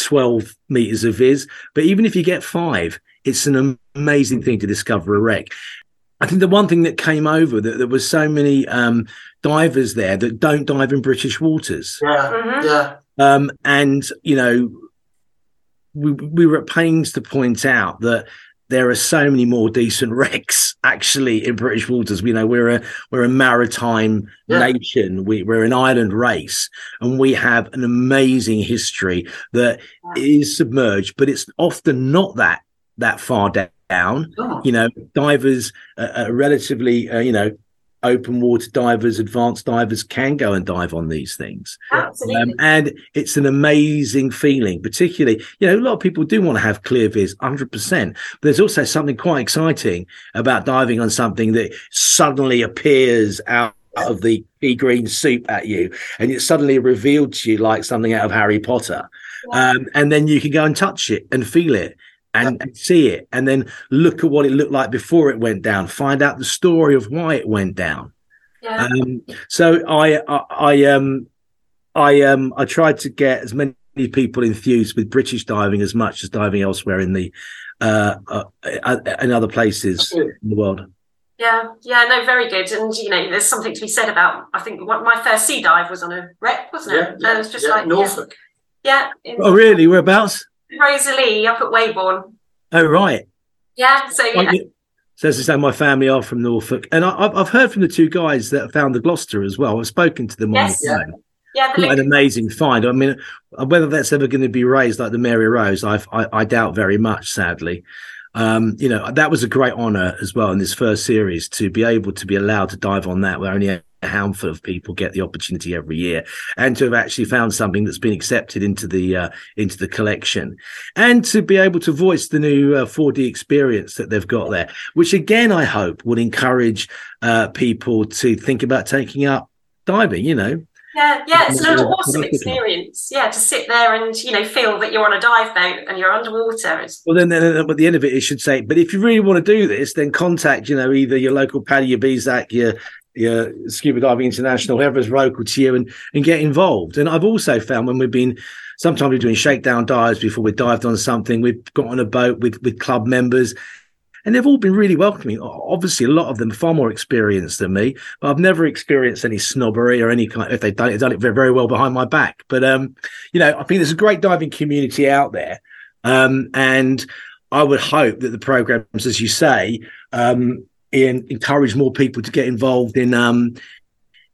12 meters of viz. But even if you get five, it's an amazing thing to discover a wreck. I think the one thing that came over that there was so many um, divers there that don't dive in British waters. Yeah, Mhm. yeah, Um, and you know, we we were at pains to point out that there are so many more decent wrecks actually in British waters. We know we're a we're a maritime Yeah. nation. We, we're an island race, and we have an amazing history that is submerged, but it's often not that that far down. Oh, You know, divers, uh, uh, relatively, uh, you know, open water divers, advanced divers can go and dive on these things. Absolutely. Um, and it's an amazing feeling, particularly, you know, a lot of people do want to have clear viz 100%. But there's also something quite exciting about diving on something that suddenly appears out of the pea green soup at you and it's suddenly revealed to you like something out of Harry Potter. Um, and then you can go and touch it and feel it. And, and see it, and then look at what it looked like before it went down. Find out the story of why it went down. yeah. Um, so I, I, I, um, I, um, I tried to get as many people enthused with British diving as much as diving elsewhere in the, uh, uh, uh, in other places in the world. Yeah, yeah, no, very good. And you know, there's something to be said about. I think what my first sea dive was on a wreck, wasn't it? yeah, and it was just yeah, like Norfolk. yeah, in Oh, really? Whereabouts? Rosalie up at Weybourne. Oh, right. Yeah, so yeah, So as I say, my family are from Norfolk, and I, I've I've heard from the two guys that found the Gloucester as well. I've spoken to them Yes. on the phone. yeah, the an amazing find. I mean, whether that's ever going to be raised like the Mary Rose, I've, I I doubt very much. Sadly, um, you know that was a great honour as well in this first series to be able to be allowed to dive on that, where only a handful of people get the opportunity every year, and to have actually found something that's been accepted into the uh, into the collection, and to be able to voice the new uh, 4D experience that they've got there, which again I hope will encourage uh, people to think about taking up diving. You know, yeah, yeah, it's an awesome experience. Yeah, to sit there and you know feel that you're on a dive boat and you're underwater. It's Well, then, then then at the end of it, it should say, but if you really want to do this, then contact, you know, either your local PADI, your BSAC, your your Scuba Diving International, whoever's local to you, and and get involved. And I've also found when we've been sometimes we're doing shakedown dives before we dived on something, we've got on a boat with with club members. And they've all been really welcoming. Obviously, a lot of them far more experienced than me, but I've never experienced any snobbery or any kind. If they've done it, done it very, very well behind my back. But um, you know, I think there's a great diving community out there, um, and I would hope that the programs, as you say, um, in, encourage more people to get involved in um,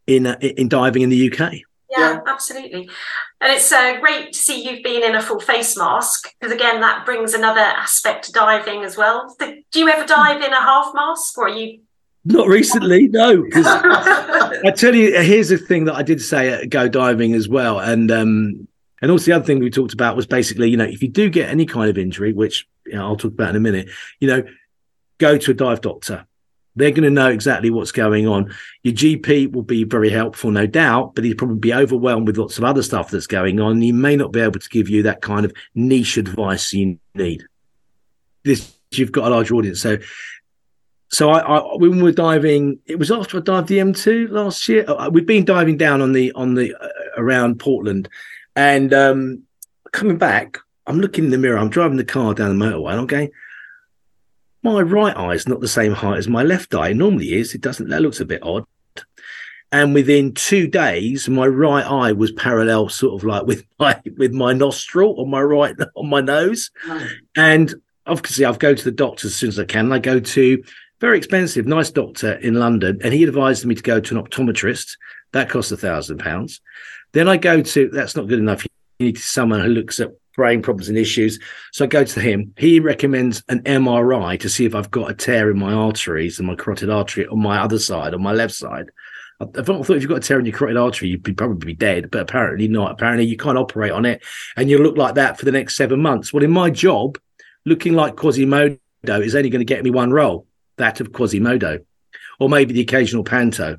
in uh, in diving in the UK. Yeah, absolutely. And it's uh, great to see you've been in a full face mask because, again, that brings another aspect to diving as well. Do you ever dive in a half mask or are you? Not recently, no. I tell you, here's the thing that I did say at Go Diving as well, and um, and also the other thing we talked about was basically, you know, if you do get any kind of injury, which you know, I'll talk about in a minute, you know, go to a dive doctor. They're going to know exactly what's going on. Your GP will be very helpful, no doubt, but he'll probably be overwhelmed with lots of other stuff that's going on. He may not be able to give you that kind of niche advice you need. This you've got a large audience, so so I, I when we were diving, it was after I dived the M2 last year. uh, We'd been diving down on the on the uh, around Portland, And um, coming back, I'm looking in the mirror. I'm driving the car down the motorway, and I'm going. My right eye is not the same height as my left eye. It normally is. It doesn't. That looks a bit odd. And within two days, my right eye was parallel, sort of like with my with my nostril on my right on my nose. And obviously, I've go to the doctor as soon as I can. And I go to very expensive, nice doctor in London, and he advised me to go to an optometrist. That costs a thousand pounds. Then I go to that's not good enough. You need someone who looks at brain problems and issues. So I go to him. He recommends an MRI to see if I've got a tear in my arteries and my carotid artery on my other side, on my left side. I I thought if you've got a tear in your carotid artery, you'd be probably be dead, but apparently not. Apparently, you can't operate on it, and you look like that for the next seven months. Well, in my job, looking like Quasimodo is only going to get me one role, that of Quasimodo, or maybe the occasional Panto.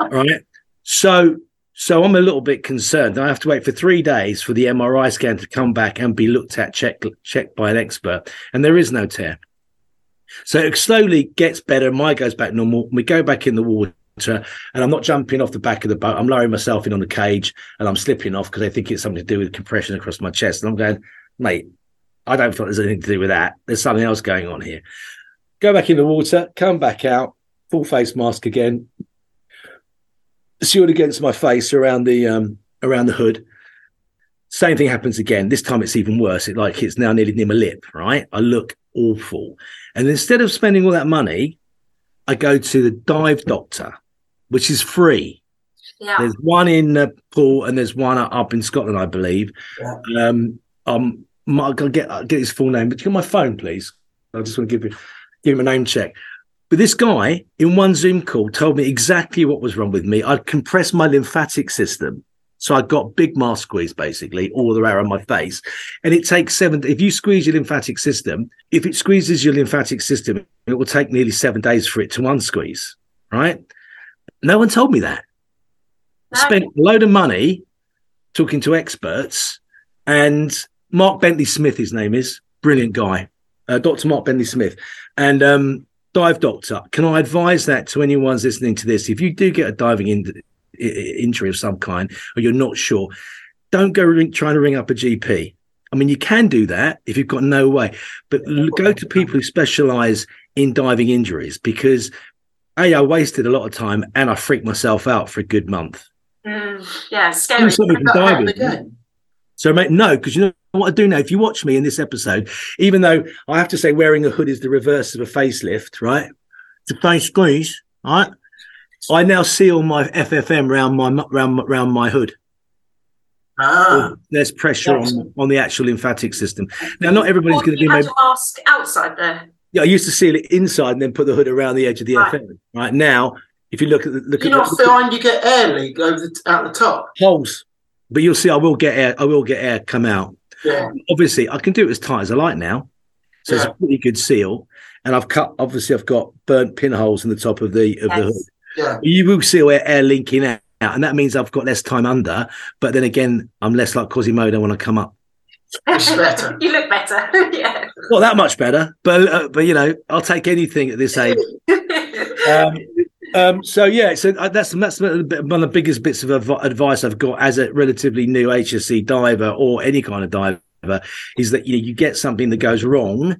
Right. So, so I'm a little bit concerned. I have to wait for three days for the MRI scan to come back and be looked at, checked, checked by an expert, and there is no tear. So it slowly gets better. My goes back normal. We go back in the water, and I'm not jumping off the back of the boat. I'm lowering myself in on the cage, and I'm slipping off because I think it's something to do with compression across my chest. And I'm going, mate, I don't think there's anything to do with that. There's something else going on here. Go back in the water, come back out, full face mask again, sealed against my face around the um around the hood. Same thing happens again. This time it's even worse. It like it's now nearly near my lip, right? I look awful. And instead of spending all that money, I go to the dive doctor, which is free. Yeah. There's one in the Poole and there's one up in Scotland, I believe. Yeah. Um, um, I'll get I'll get his full name, but you got my phone, please. I just want to give you give him a name check. But this guy in one Zoom call told me exactly what was wrong with me. I'd compressed my lymphatic system. So I got big mask squeeze basically all the way around my face. And it takes seven, if you squeeze your lymphatic system, if it squeezes your lymphatic system, it will take nearly seven days for it to unsqueeze. Right. No one told me that. No. Spent a load of money talking to experts and Mark Bentley Smith, his name is brilliant guy, uh, Dr. Mark Bentley Smith. And, um, dive doctor. Can I advise that to anyone's listening to this? If you do get a diving in, injury of some kind, or you're not sure, don't go ring, trying to ring up a GP. I mean, you can do that if you've got no way, but go to people who specialize in diving injuries because a I wasted a lot of time and I freaked myself out for a good month. Mm, yeah, scary. something That for happened diving. So, mate, no, because you know what I do now. If you watch me in this episode, even though I have to say wearing a hood is the reverse of a facelift, right? It's a face squeeze, right? I now seal my FFM round my round round my hood. Ah, There's pressure Yes. on on the actual lymphatic system. Now, not everybody's going to be. Made, mask outside there. yeah, I used to seal it inside and then put the hood around the edge of the Right. FM. Right now, if you look at the look you at not the, find you get air leak over the, out the top? holes, but you'll see I will get air. I will get air come out. Yeah. obviously I can do it as tight as I like now. So it's a pretty good seal. And I've cut obviously I've got burnt pinholes in the top of the of the hood. Yeah. You will see air, air linking out, and that means I've got less time under. But then again, I'm less like Quasimodo when I come up. It's better. you look better. yeah. Not that much better, but uh, but you know, I'll take anything at this age. Um, um, so yeah, so uh, that's that's one of the biggest bits of advice I've got as a relatively new HSE diver or any kind of diver is that you know, you get something that goes wrong,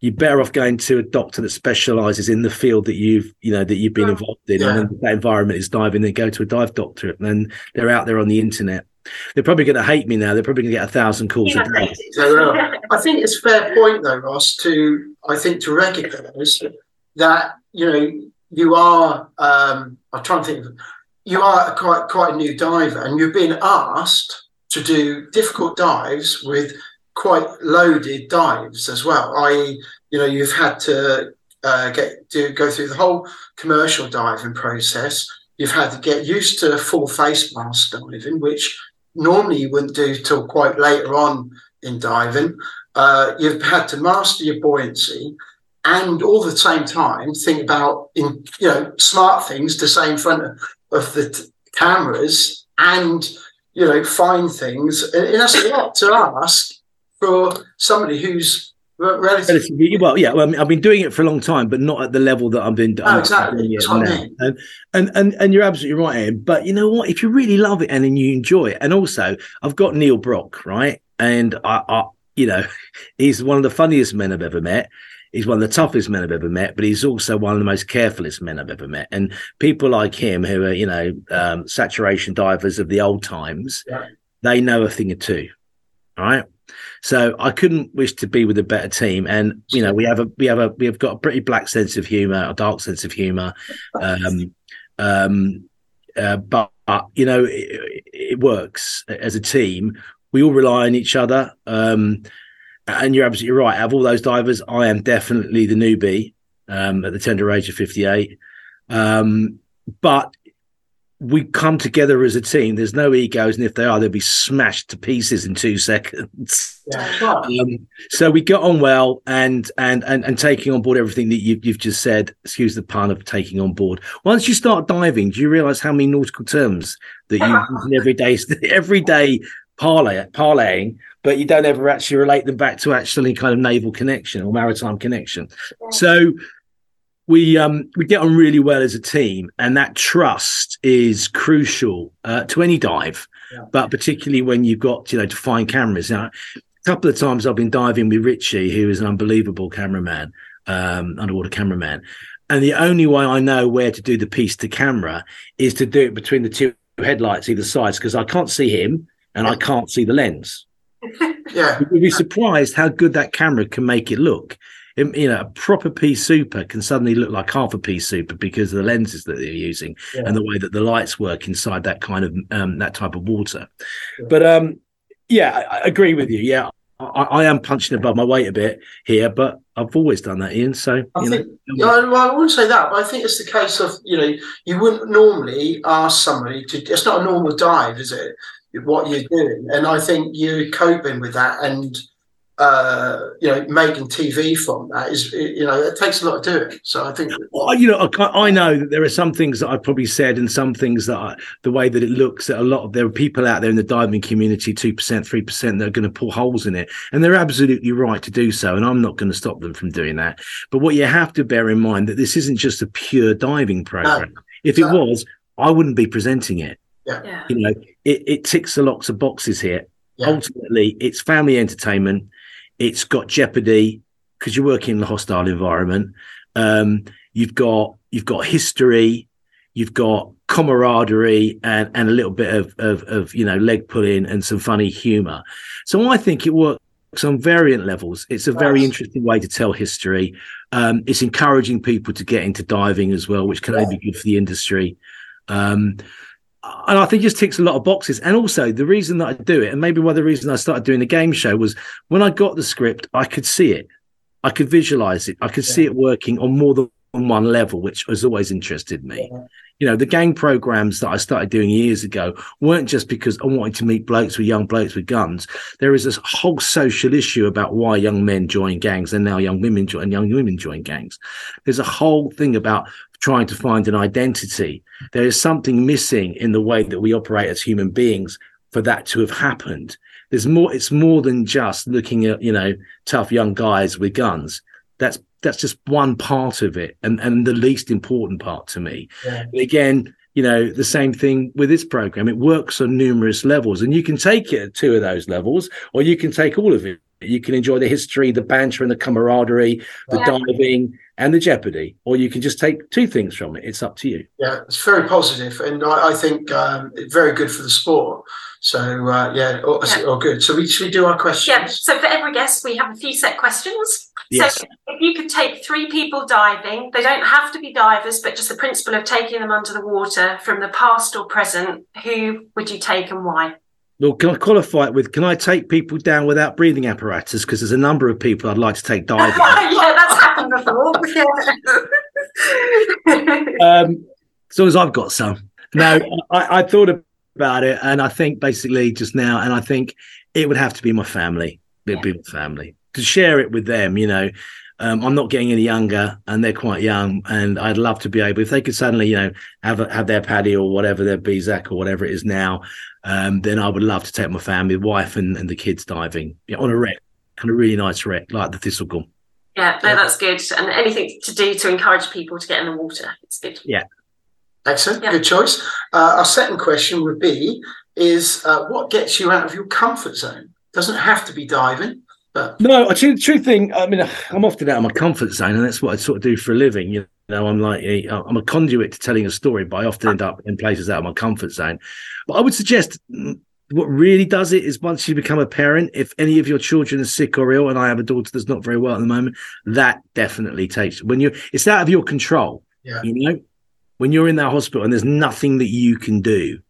you're better off going to a doctor that specialises in the field that you've you know that you've been involved in, Yeah. and that environment is diving. Then go to a dive doctor, and then they're out there on the internet. They're probably going to hate me now. They're probably going to get a thousand calls You a day. I think it's a fair point though, Ross, to I think to recognise that you know you are. Um, I'm trying to think. You are quite quite a new diver, and you've been asked to do difficult dives with quite loaded dives as well. I.e., you know, you've had to uh, get to go through the whole commercial diving process. You've had to get used to full face mask diving, which normally you wouldn't do till quite later on in diving. Uh, you've had to master your buoyancy and all the same time think about in you know smart things to say in front of, of the t- cameras and you know find things and, and that's a lot to ask for somebody who's Re- Relatively. Well, yeah. Well, I mean, I've been doing it for a long time, but not at the level that I've been. Oh, exactly. doing it That's what I now. mean. And, and and and you're absolutely right, Ian. But you know what? If you really love it and then you enjoy it, and also I've got Neil Brock, right? And I, I, you know, he's one of the funniest men I've ever met. He's one of the toughest men I've ever met, but he's also one of the most carefulest men I've ever met. And people like him, who are you know um, saturation divers of the old times, Yeah. they know a thing or two, all right? So I couldn't wish to be with a better team. And you know, we have a we have a we have got a pretty black sense of humor, a dark sense of humor. Um, um, uh, but, but, you know, it, it works as a team. We all rely on each other. Um, and you're absolutely right. Out of all those divers, I am definitely the newbie um, at the tender age of 58. Um, but we come together as a team. There's no egos, and if they are, they'll be smashed to pieces in two seconds. Yeah, right. Um, so we got on well, and and and and taking on board everything that you, you've just said. Excuse the pun of taking on board. Once you start diving, do you realise how many nautical terms that you use in everyday everyday parlay parlaying, but you don't ever actually relate them back to actually kind of naval connection or maritime connection. So we um we get on really well as a team, and that trust is crucial uh, to any dive, Yeah. but particularly when you've got you know to find cameras. Now, a couple of times I've been diving with Richie, who is an unbelievable cameraman, um, underwater cameraman, and the only way I know where to do the piece to camera is to do it between the two headlights either sides because I can't see him and I can't see the lens. Yeah, You'd be surprised how good that camera can make it look. Um, You know, a proper pea super can suddenly look like half a pea super because of the lenses that they're using Yeah. and the way that the lights work inside that kind of um, that type of water. Yeah. But um, yeah, I, I agree with you. Yeah, I, I am punching above my weight a bit here, but I've always done that, Ian. So I you think- well, I wouldn't say that, but I think it's the case of you know you wouldn't normally ask somebody to. It's not a normal dive, is it? What you're doing, and I think you're coping with that, and uh, you know making TV from that is you know it takes a lot to do it. So I think Well, you know, I, I know that there are some things that I've probably said, and some things that I, the way that it looks, that a lot of there are people out there in the diving community, two percent, three percent, that are going to pull holes in it, and they're absolutely right to do so, and I'm not going to stop them from doing that. But what you have to bear in mind that this isn't just a pure diving program. if it was, I wouldn't be presenting it. Yeah. You know, it, it ticks a lots of boxes here. Yeah. Ultimately, it's family entertainment. It's got jeopardy because you're working in a hostile environment. Um, you've got you've got history, you've got camaraderie, and and a little bit of of, of you know leg pulling and some funny humour. So I think it works on variant levels. It's a very Yes. interesting way to tell history. Um, it's encouraging people to get into diving as well, which can only be good for the industry. Um, and I think it just ticks a lot of boxes. And also the reason that I do it, and maybe one of the reasons I started doing the game show was when I got the script, I could see it, I could visualize it, I could see it working on more than one level, which has always interested me. Yeah. You know, the gang programs that I started doing years ago weren't just because I wanted to meet blokes with young blokes with guns. There is this whole social issue about why young men join gangs and now young women join and young women join gangs. There's a whole thing about trying to find an identity. There is something missing in the way that we operate as human beings for that to have happened. There's more, it's more than just looking at, you know, tough young guys with guns. That's that's just one part of it and, and the least important part to me. Yeah. Again, you know, the same thing with this program. It works on numerous levels, and you can take it at two of those levels, or you can take all of it. You can enjoy the history, the banter, and the camaraderie, the Yeah. diving, and the jeopardy, or you can just take two things from it. It's up to you. yeah, it's very positive, and I, I think um, it's very good for the sport. So uh, yeah, all, Yeah. all good. So we should we do our questions? Yeah. So for every guest, we have a few set questions. Yes. So if you could take three people diving, they don't have to be divers, but just the principle of taking them under the water from the past or present, who would you take and why? Well, can I qualify it with? Can I take people down without breathing apparatus? Because there's a number of people I'd like to take diving. yeah, that's happened before. Yeah. um, as long as I've got some. No, I, I thought about it, and I think basically just now, and I think it would have to be my family. It'd be my family to share it with them. You know, um, I'm not getting any younger, and they're quite young, and I'd love to be able if they could suddenly, you know, have a, have their PADI or whatever their BSAC or whatever it is now. Um, then I would love to take my family, wife, and, and the kids diving yeah, on a wreck. kind of really nice wreck, like the Thistlegorm. Yeah, no, that's good. And anything to do to encourage people to get in the water, it's good. Yeah. Excellent, Yeah. good choice. Uh, our second question would be: Is uh, what gets you out of your comfort zone? Doesn't have to be diving, but No, actually, the true thing, I mean, I'm often out of my comfort zone, and that's what I sort of do for a living. You know, I'm like, I'm a conduit to telling a story, but I often end up in places out of my comfort zone. But I would suggest mm, what really does it is once you become a parent, if any of your children are sick or ill, and I have a daughter that's not very well at the moment, that definitely takes when you, it's out of your control. Yeah. You know, when you're in that hospital and there's nothing that you can do,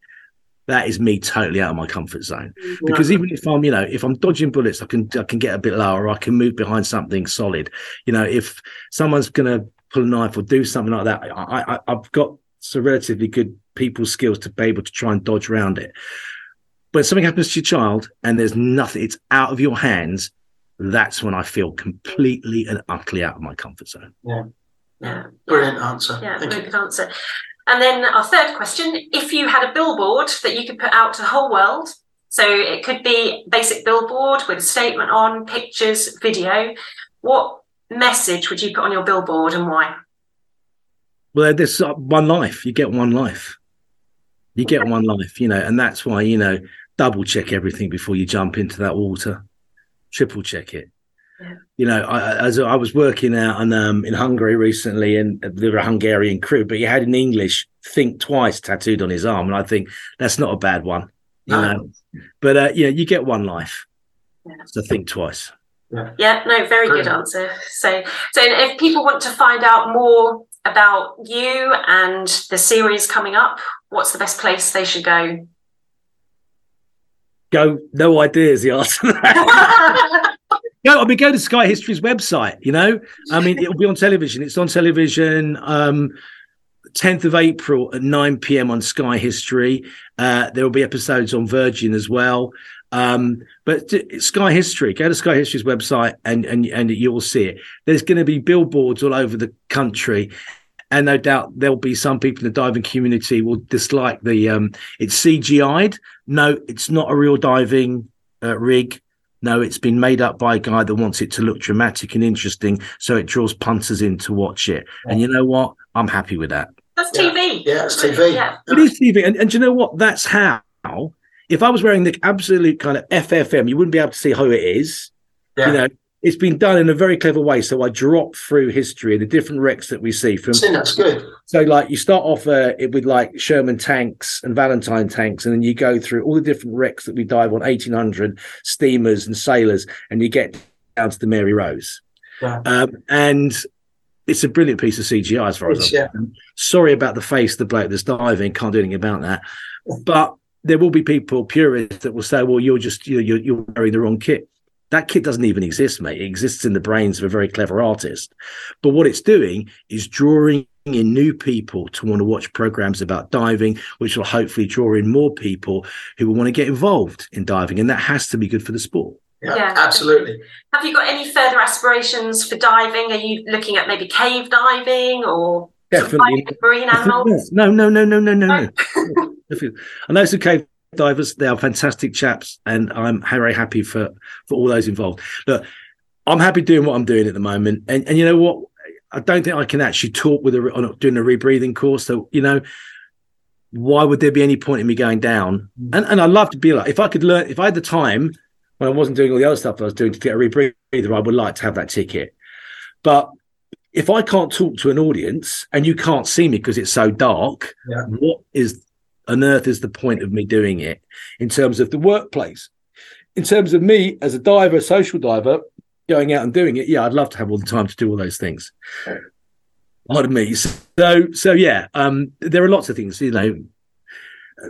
that is me totally out of my comfort zone mm-hmm. because even if I'm, you know, if I'm dodging bullets, I can I can get a bit lower, I can move behind something solid. You know, if someone's gonna pull a knife or do something like that, I, I I've got some relatively good people skills to be able to try and dodge around it. But if something happens to your child and there's nothing, it's out of your hands. That's when I feel completely and utterly out of my comfort zone. Yeah. Yeah, brilliant answer. Yeah, Thank very you. good answer. And then our third question if you had a billboard that you could put out to the whole world, so it could be basic billboard with a statement on, pictures, video, what message would you put on your billboard and why? Well, there's uh, one life. You get one life. You get one life, you know, and that's why, you know, double check everything before you jump into that water, triple check it. Yeah. You know, I, I- as I was working out in, um, in Hungary recently, and there were a Hungarian crew, but he had in English "think twice" tattooed on his arm, and I think that's not a bad one. You No. know, but uh, you know, you get one life, Yeah. so think twice. Yeah, no, very good answer. So, so if people want to find out more about you and the series coming up, what's the best place they should go? Go, no idea is the answer. Go, I mean, go to Sky History's website. You know, I mean, it'll be on television. It's on television. Um, 10th of April at 9 p.m. on Sky History. Uh, there will be episodes on Virgin as well. Um, but Sky History, go to Sky History's website and and and you will see it. There's going to be billboards all over the country, and no doubt there'll be some people in the diving community will dislike the um, it's CGI'd. No, it's not a real diving uh, rig. No, it's been made up by a guy that wants it to look dramatic and interesting, so it draws punters in to watch it. And you know what? I'm happy with that. That's Yeah. TV. Yeah, it's TV. Yeah. It is TV, and, and do you know what? That's how. If I was wearing the absolute kind of FFM, you wouldn't be able to see who it is. Yeah. You know, it's been done in a very clever way. So I drop through history and the different wrecks that we see from. Think that's good. So, like, you start off uh, it with like Sherman tanks and Valentine tanks, and then you go through all the different wrecks that we dive on 1800 steamers and sailors, and you get down to the Mary Rose. Um, and it's a brilliant piece of CGI as far as It's- I'm yeah. concerned. Sorry about the face of the bloke that's diving, can't do anything about that. But there will be people, purists, that will say, well, you're just, you're, you're wearing the wrong kit. That kit doesn't even exist, mate. It exists in the brains of a very clever artist. But what it's doing is drawing in new people to want to watch programs about diving, which will hopefully draw in more people who will want to get involved in diving. And that has to be good for the sport. Yeah, Yeah. absolutely. Have you got any further aspirations for diving? Are you looking at maybe cave diving or Definitely. marine animals? No, no, no, no, no, no, no. Definitely. I know some cave divers; they are fantastic chaps, and I'm very happy for for all those involved. Look, I'm happy doing what I'm doing at the moment, and and you know what? I don't think I can actually talk with a on doing a rebreathing course. So you know, why would there be any point in me going down? Mm. And and I'd love to be like if I could learn if I had the time when I wasn't doing all the other stuff I was doing to get a rebreather, I would like to have that ticket. But if I can't talk to an audience and you can't see me because it's so dark, Yeah. what is on earth is the point of me doing it in terms of the workplace? In terms of me as a diver, social diver, going out and doing it, yeah, I'd love to have all the time to do all those things. Pardon me. So, so yeah, um, there are lots of things, you know,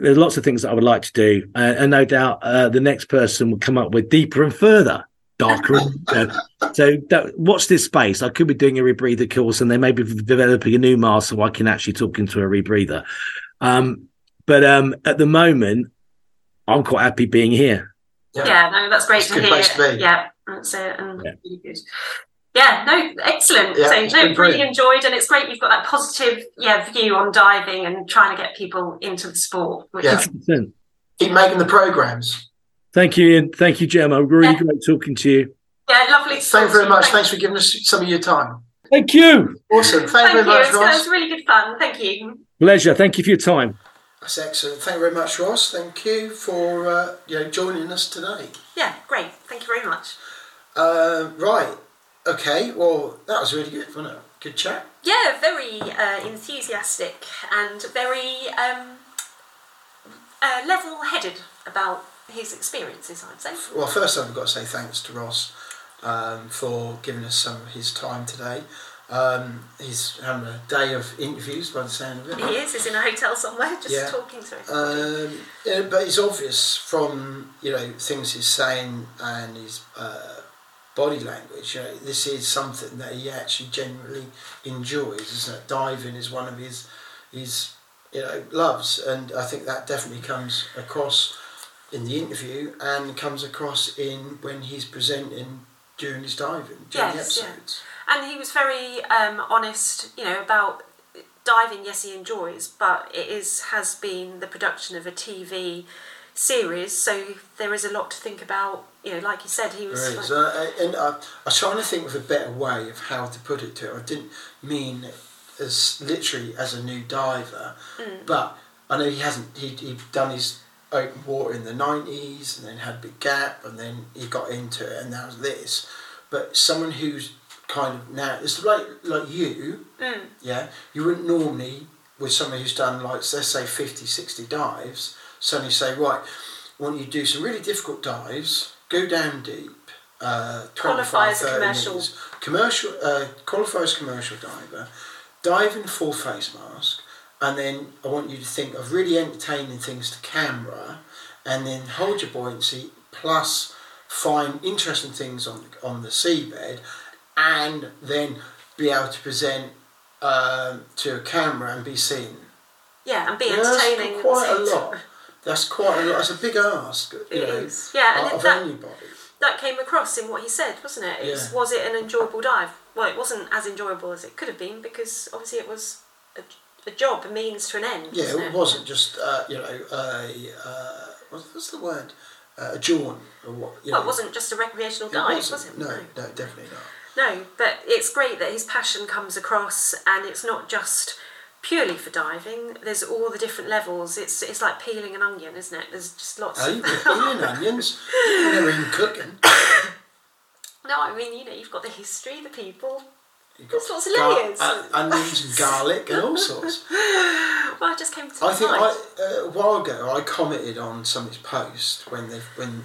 there's lots of things that I would like to do, uh, and no doubt uh, the next person will come up with deeper and further, darker. so that, watch this space. I could be doing a rebreather course, and they may be developing a new mask so I can actually talk into a rebreather. Um, but um, at the moment, I'm quite happy being here. Yeah, no, that's great It's to good hear. place to be. Yeah, that's it. And Yeah. really good. Yeah, no, excellent. Yeah, so it's no, really brilliant. enjoyed, and it's great you've got that positive, yeah, view on diving and trying to get people into the sport. Which Yeah. is, Keep making the programs. Thank you, Ian. Thank you, Gemma. Really Yeah. great talking to you. Yeah, lovely. to Thank you very to much. Thank Thanks for giving us some of your time. Thank you. Awesome. Thank, Thank you you. very much, It's, Ross. it's really good fun. Thank you. Pleasure. Thank you for your time. That's excellent. Thank you very much, Ross. Thank you for uh, you know joining us today. Yeah, great. Thank you very much. Uh, right. Okay. Well, that was really good, wasn't it? Good chat. Yeah, very uh, enthusiastic and very um, uh, level-headed about his experiences. I'd say. Well, first I've got to say thanks to Ross um, for giving us some of his time today. Um, he's having a day of interviews by the sound of it. He is. He's in a hotel somewhere, just Yeah. talking to everybody. Um, yeah, but it's obvious from you know things he's saying and his uh, body language. You know, this is something that he actually genuinely enjoys. Isn't it? Diving is one of his his you know loves, and I think that definitely comes across in the interview and comes across in when he's presenting during his diving during Yes, the yeah. And he was very um, honest, you know, about diving. Yes, he enjoys, but it is has been the production of a TV series, so there is a lot to think about. You know, like you said, he was. There like- Uh, and I, I was trying to think of a better way of how to put it to him. I didn't mean as literally as a new diver, Mm. but I know he hasn't. He he'd done his open water in the nineties, and then had a big gap, and then he got into it, and that was this. But someone who's kind of now, it's like like you, Mm. yeah. You wouldn't normally with someone who's done like let's say 50, 60 dives, suddenly say right, I want you to do some really difficult dives, go down deep, uh, 25, Qualify as a 30 commercial. metres, commercial, uh, qualify as commercial diver, dive in full face mask, and then I want you to think of really entertaining things to camera, and then hold your buoyancy plus find interesting things on on the seabed, and then be able to present um, to a camera and be seen. yeah, and be that's entertaining. at quite a lot. That's quite a lot. That's a big ask. You It know, is. Yeah, and of that- anybody. That came across in what he said, wasn't it? it was, Yeah. was it an enjoyable dive? Well, it wasn't as enjoyable as it could have been because obviously it was a, a job, a means to an end. Yeah, wasn't it wasn't just uh, you know a uh, what's, the word uh, a jaunt or what? You Well, know. it wasn't just a recreational dive, was it? No, no, definitely not. No, but it's great that his passion comes across, and it's not just purely for diving. There's all the different levels. It's it's like peeling an onion, isn't it? There's just lots. Of... peeling onions. Never even cooking. no, I mean you know you've got the history, the people. You've There's lots of gar- layers. uh, onions and garlic and all sorts. Well, I just came to I think. I, uh, a while ago I commented on somebody's post when they when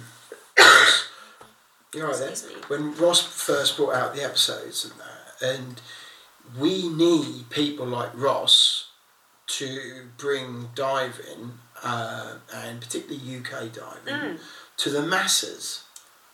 you're right there Excuse me. when Ross first brought out the episodes and that, and we need people like Ross to bring diving uh, and particularly UK diving Mm. to the masses.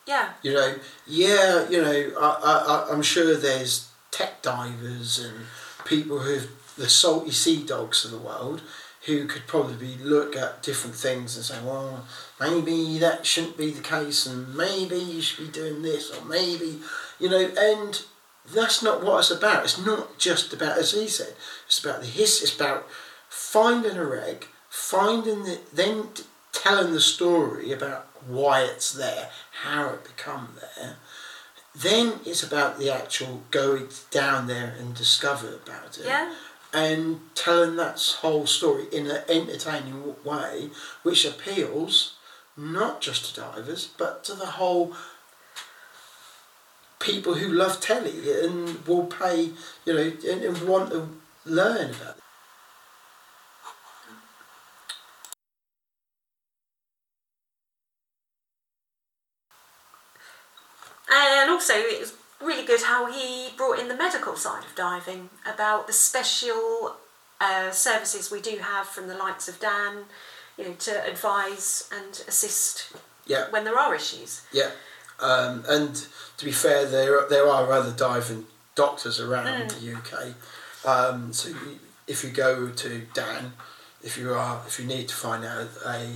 Yeah, You know, yeah, you know, I, I, I'm sure there's tech divers and people who the salty sea dogs of the world who could probably look at different things and say, well, maybe that shouldn't be the case, and maybe you should be doing this, or maybe, you know, and that's not what it's about. It's not just about, as he said, it's about the history, it's about finding a reg, finding the, then telling the story about why it's there, how it become there. Then it's about the actual going down there and discover about it. yeah. And telling that whole story in an entertaining way, which appeals not just to divers, but to the whole people who love telly and will pay, you know, and, and want to learn about it. And also, it was really good how he brought in the medical side of diving about the special uh, services we do have from the likes of DAN, you know, to advise and assist Yeah. when there are issues. Yeah, um, and to be fair, there there are other diving doctors around the UK. Um, so you, if you go to DAN, if you are if you need to find out a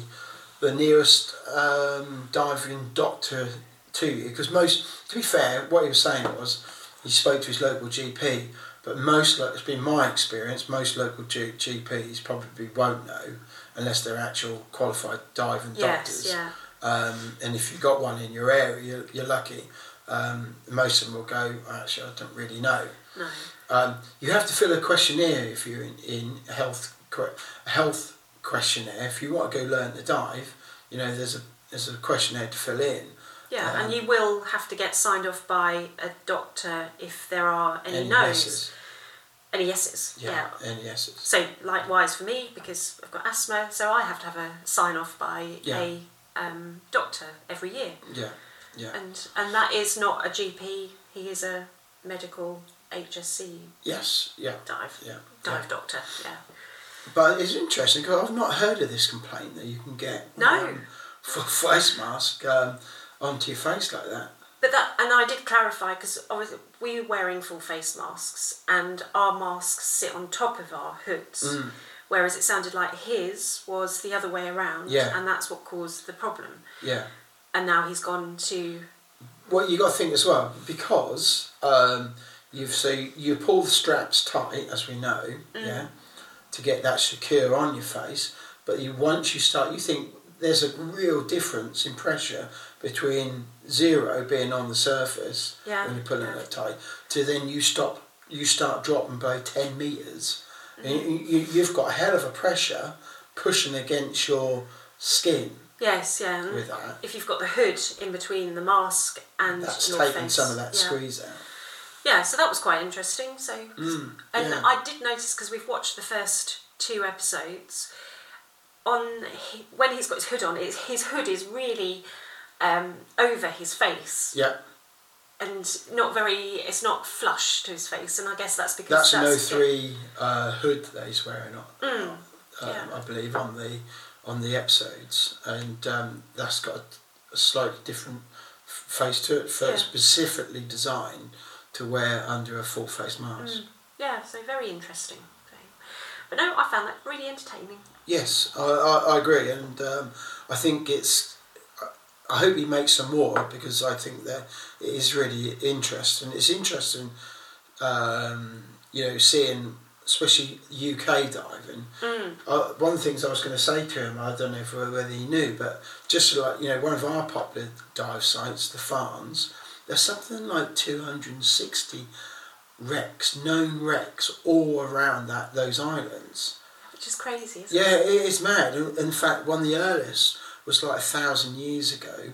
the nearest um, diving doctor to you, because most to be fair, what he was saying was he spoke to his local GP. But most, it's been my experience, most local G- GPs probably won't know unless they're actual qualified diving Yes, doctors. yeah. Um, and if you've got one in your area, you're, you're lucky. Um, most of them will go. Actually, I don't really know. No. Um, you have to fill a questionnaire if you're in, in health a health questionnaire. If you want to go learn to dive, you know there's a there's a questionnaire to fill in. Yeah, Um, and you will have to get signed off by a doctor if there are any, Any no's. yeses. Any yeses. Yeah, yeah. any yeses. So likewise for me, because I've got asthma, so I have to have a sign off by Yeah. a um, doctor every year, Yeah, yeah. and and that is not a GP. He is a medical HSE Yes, yeah, dive yeah. dive yeah. doctor. Yeah. But it's interesting because I've not heard of this complaint that you can get No. um, for face mask um, onto your face like that. But that, and I did clarify because we were wearing full face masks, and our masks sit on top of our hoods, Mm. whereas it sounded like his was the other way around, Yeah. and that's what caused the problem. Yeah. And now he's gone to Well, you got to think as well because um, you've so you pull the straps tight, as we know, Mm. yeah, to get that secure on your face. But you once you start, you think there's a real difference in pressure between zero being on the surface Yeah, when you're pulling yeah. it tight to then you stop, you start dropping by ten meters. And you, you, you've got a hell of a pressure pushing against your skin yes, yeah. with that. If you've got the hood in between the mask and That's your taking face, some of that yeah. squeeze out. Yeah, so that was quite interesting. So, Mm, and yeah. I did notice because we've watched the first two episodes. On he, when he's got his hood on, his hood is really um, over his face Yeah. and not very. It's not flush to his face, and I guess that's because That's an that's 03 uh, hood that he's wearing on, Mm, um, yeah. I believe, on the on the episodes, and um, that's got a, a slightly different f- face to it, for Yeah. specifically designed to wear under a full face mask. Mm. Yeah, so very interesting. But no, I found that really entertaining. Yes, I, I, I agree, and um, I think it's. I- hope he makes some more because I think that it is really interesting. It's interesting, um, you know, seeing especially UK diving. Mm. Uh, one of the things I was going to say to him, I don't know if, whether he knew, but just like you know, one of our popular dive sites, the Farnes, there's something like two hundred and sixty wrecks, known wrecks, all around that those islands. Which is crazy, isn't Yeah, it? it is mad. In fact, one of the earliest was like a thousand years ago,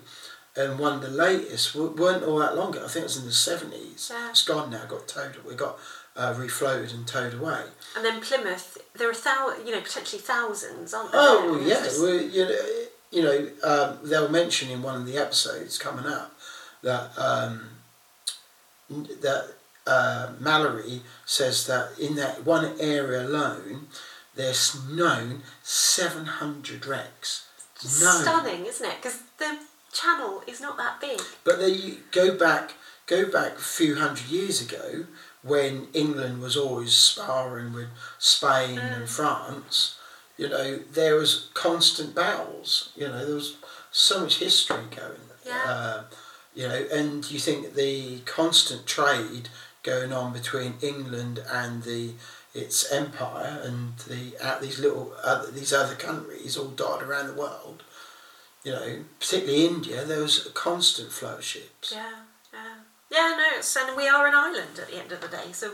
and one of the latest weren't all that long ago. I think it was in the seventies. Yeah. It's gone now. Got towed. We got uh, refloated and towed away. And then Plymouth, there are thou- you know, potentially thousands, aren't there? Oh It's yeah, just- well, you know, you know um, they'll mention in one of the episodes coming up that um, that uh, Mallory says that in that one area alone, there's known seven hundred wrecks. Known. stunning, isn't it? Because the channel is not that big. But then you go back, go back a few hundred years ago when England was always sparring with Spain and France. You know, there was constant battles. You know, there was so much history going. Yeah. Uh, you know, and you think the constant trade going on between England and the its empire and the uh, these little other, these other countries all dotted around the world. You know, particularly India, there was a constant flow of ships. Yeah, yeah, yeah. No, it's, and we are an island at the end of the day, so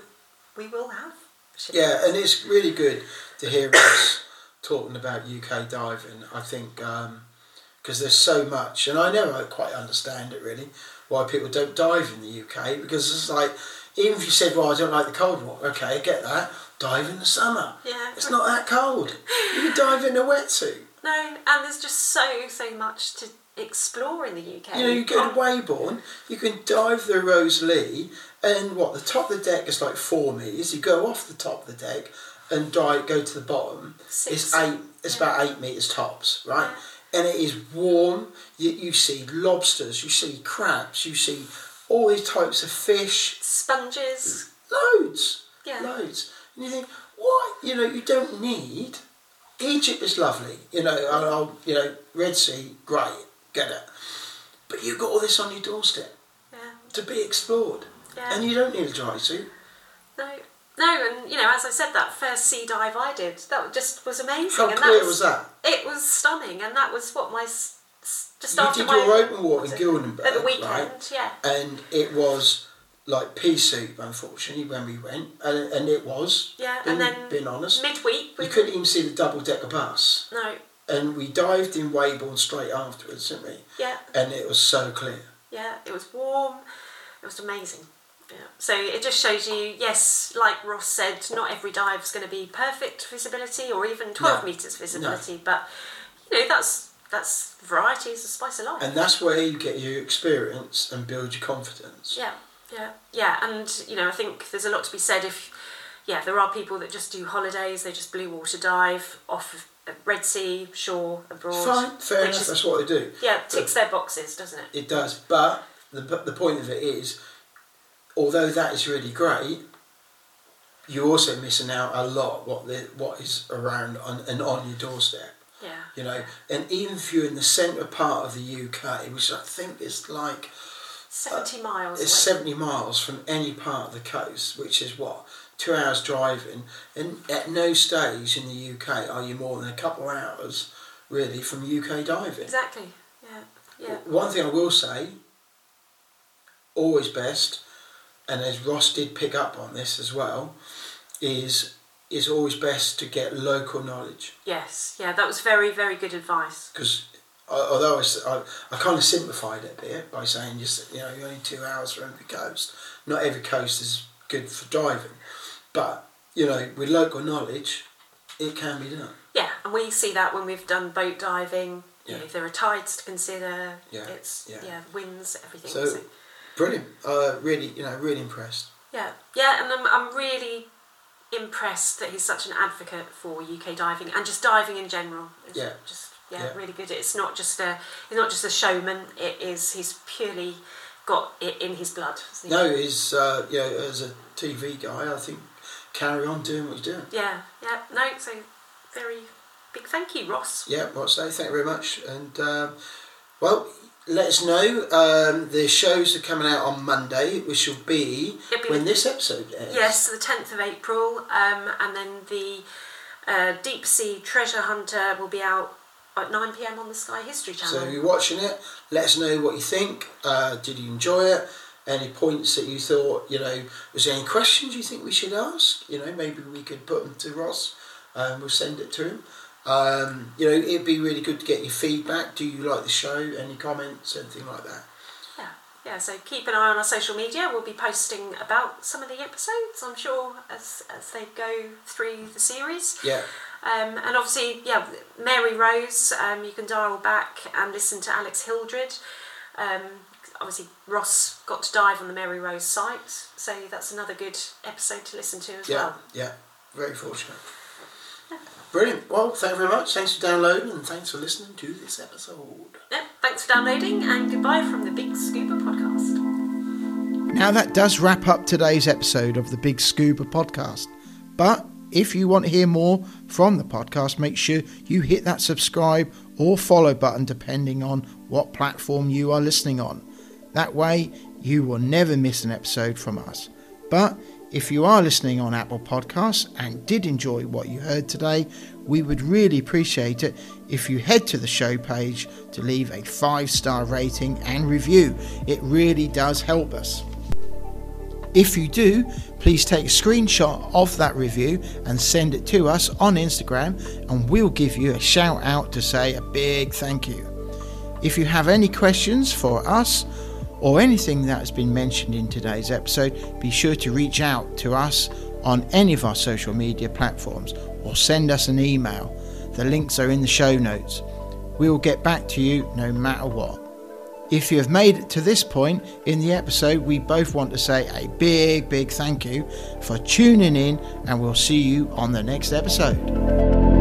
we will have. ships. Yeah, and it's really good to hear us talking about UK diving. I think because there's so much, and I never quite understand it really why people don't dive in the UK because it's like even if you said, "Well, I don't like the cold water," okay, get that. Dive in the summer. Yeah. It's not that cold. You can dive in a wetsuit. No, and there's just so so much to explore in the UK. You know, you go to oh. Weybourne, you can dive the Rosalie, and what the top of the deck is like four meters. You go off the top of the deck and dive, go to the bottom. Six. It's eight. It's Yeah. about eight meters tops, right? And it is warm. You, you see lobsters, you see crabs, you see all these types of fish. sponges. Loads, Yeah. loads. And you think, why? You know, you don't need. Egypt is lovely. You know, and I'll, you know, Red Sea, great, get it. But you've got all this on your doorstep Yeah, to be explored. yeah. And you don't need a dry suit. no, no, and you know, as I said, that first sea dive I did, that just was amazing. How and clear that was that? It was stunning, and that was what my just you after did my your open water was in? Gildenburgh, at the weekend. right? Yeah, And it was like pea soup, unfortunately, when we went, and, and it was. yeah, Being, and then being honest, midweek we you couldn't even see the double decker bus, no, and we dived in Weybourne straight afterwards, didn't we? yeah, And it was so clear. yeah. It was warm. It was amazing. Yeah. So it just shows you, yes, like Ross said, not every dive is going to be perfect visibility or even twelve No. meters visibility, but you know that's that's variety is the spice of life. And that's where you get your experience and build your confidence. Yeah, yeah, yeah, and you know, I think there's a lot to be said if, yeah, there are people that just do holidays, they just blue water dive off of Red Sea, shore, abroad. Fine, fair enough. That's what they do. Yeah, ticks their boxes, doesn't it? It does, but the the point of it is, although that is really great, you're also missing out a lot what the what is around on and on your doorstep. Yeah, You know, and even if you're in the centre part of the UK, which I think is like seventy uh, miles. it's away. 70 miles from any part of the coast, which is what two hours driving, and at no stage in the UK are you more than a couple of hours really from UK diving. Exactly. Yeah, yeah, One thing I will say, always best, and as Ross did pick up on this as well, is is always best to get local knowledge yes, yeah. That was very, very good advice. because although I, I, kind of simplified it a bit by saying just you know you're only two hours from every coast. Not every coast is good for diving, but you know with local knowledge, it can be done. Yeah, and we see that when we've done boat diving. You Yeah. know, there are tides to consider. Yeah, It's yeah. yeah, winds, everything. So- so Brilliant. Uh, really, you know, really impressed. Yeah, yeah, and I'm, I'm really impressed that he's such an advocate for UK diving and just diving in general. It's Yeah. just yeah, Yeah. really good. It's not just a he's not just a showman. It is he's purely got it in his blood. he? No, he's uh, know as a TV guy, I think carry on doing what you're doing. Yeah, yeah, no. So very big thank you, Ross. Yeah, what say? Thank you very much. And um, well, let us know. Um, the shows are coming out on Monday, which will be be when the- this episode airs. Yes, the tenth of April, um, and then the uh, Deep Sea Treasure Hunter will be out at nine pm on the Sky History Channel. So if you're watching it, let us know what you think. Uh, did you enjoy it? Any points that you thought, you know, was there any questions you think we should ask? You know, maybe we could put them to Ross and we'll send it to him. Um, you know, it'd be really good to get your feedback. Do you like the show? Any comments? Anything like that? Yeah, yeah. So keep an eye on our social media. We'll be posting about some of the episodes. I'm sure as as they go through the series. Yeah. Um, and obviously, yeah, Mary Rose. Um, you can dial back and listen to Alex Hildred. Um, obviously, Ross got to dive on the Mary Rose site, so that's another good episode to listen to as Yeah, well. yeah, very fortunate. Brilliant. Well, thank you very much. Thanks for downloading and thanks for listening to this episode. Yeah, thanks for downloading and goodbye from the Big Scuba Podcast. Now, that does wrap up today's episode of the Big Scuba podcast. But if you want to hear more from the podcast, make sure you hit that subscribe or follow button depending on what platform you are listening on. That way, you will never miss an episode from us. But if you are listening on Apple Podcasts and did enjoy what you heard today, we would really appreciate it if you head to the show page to leave a five star rating and review. It really does help us. If you do, please take a screenshot of that review and send it to us on Instagram, and we'll give you a shout out to say a big thank you. If you have any questions for us or anything that has been mentioned in today's episode, be sure to reach out to us on any of our social media platforms or send us an email. The links are in the show notes. We will get back to you no matter what. If you have made it to this point in the episode, we both want to say a big, big thank you for tuning in, and we'll see you on the next episode.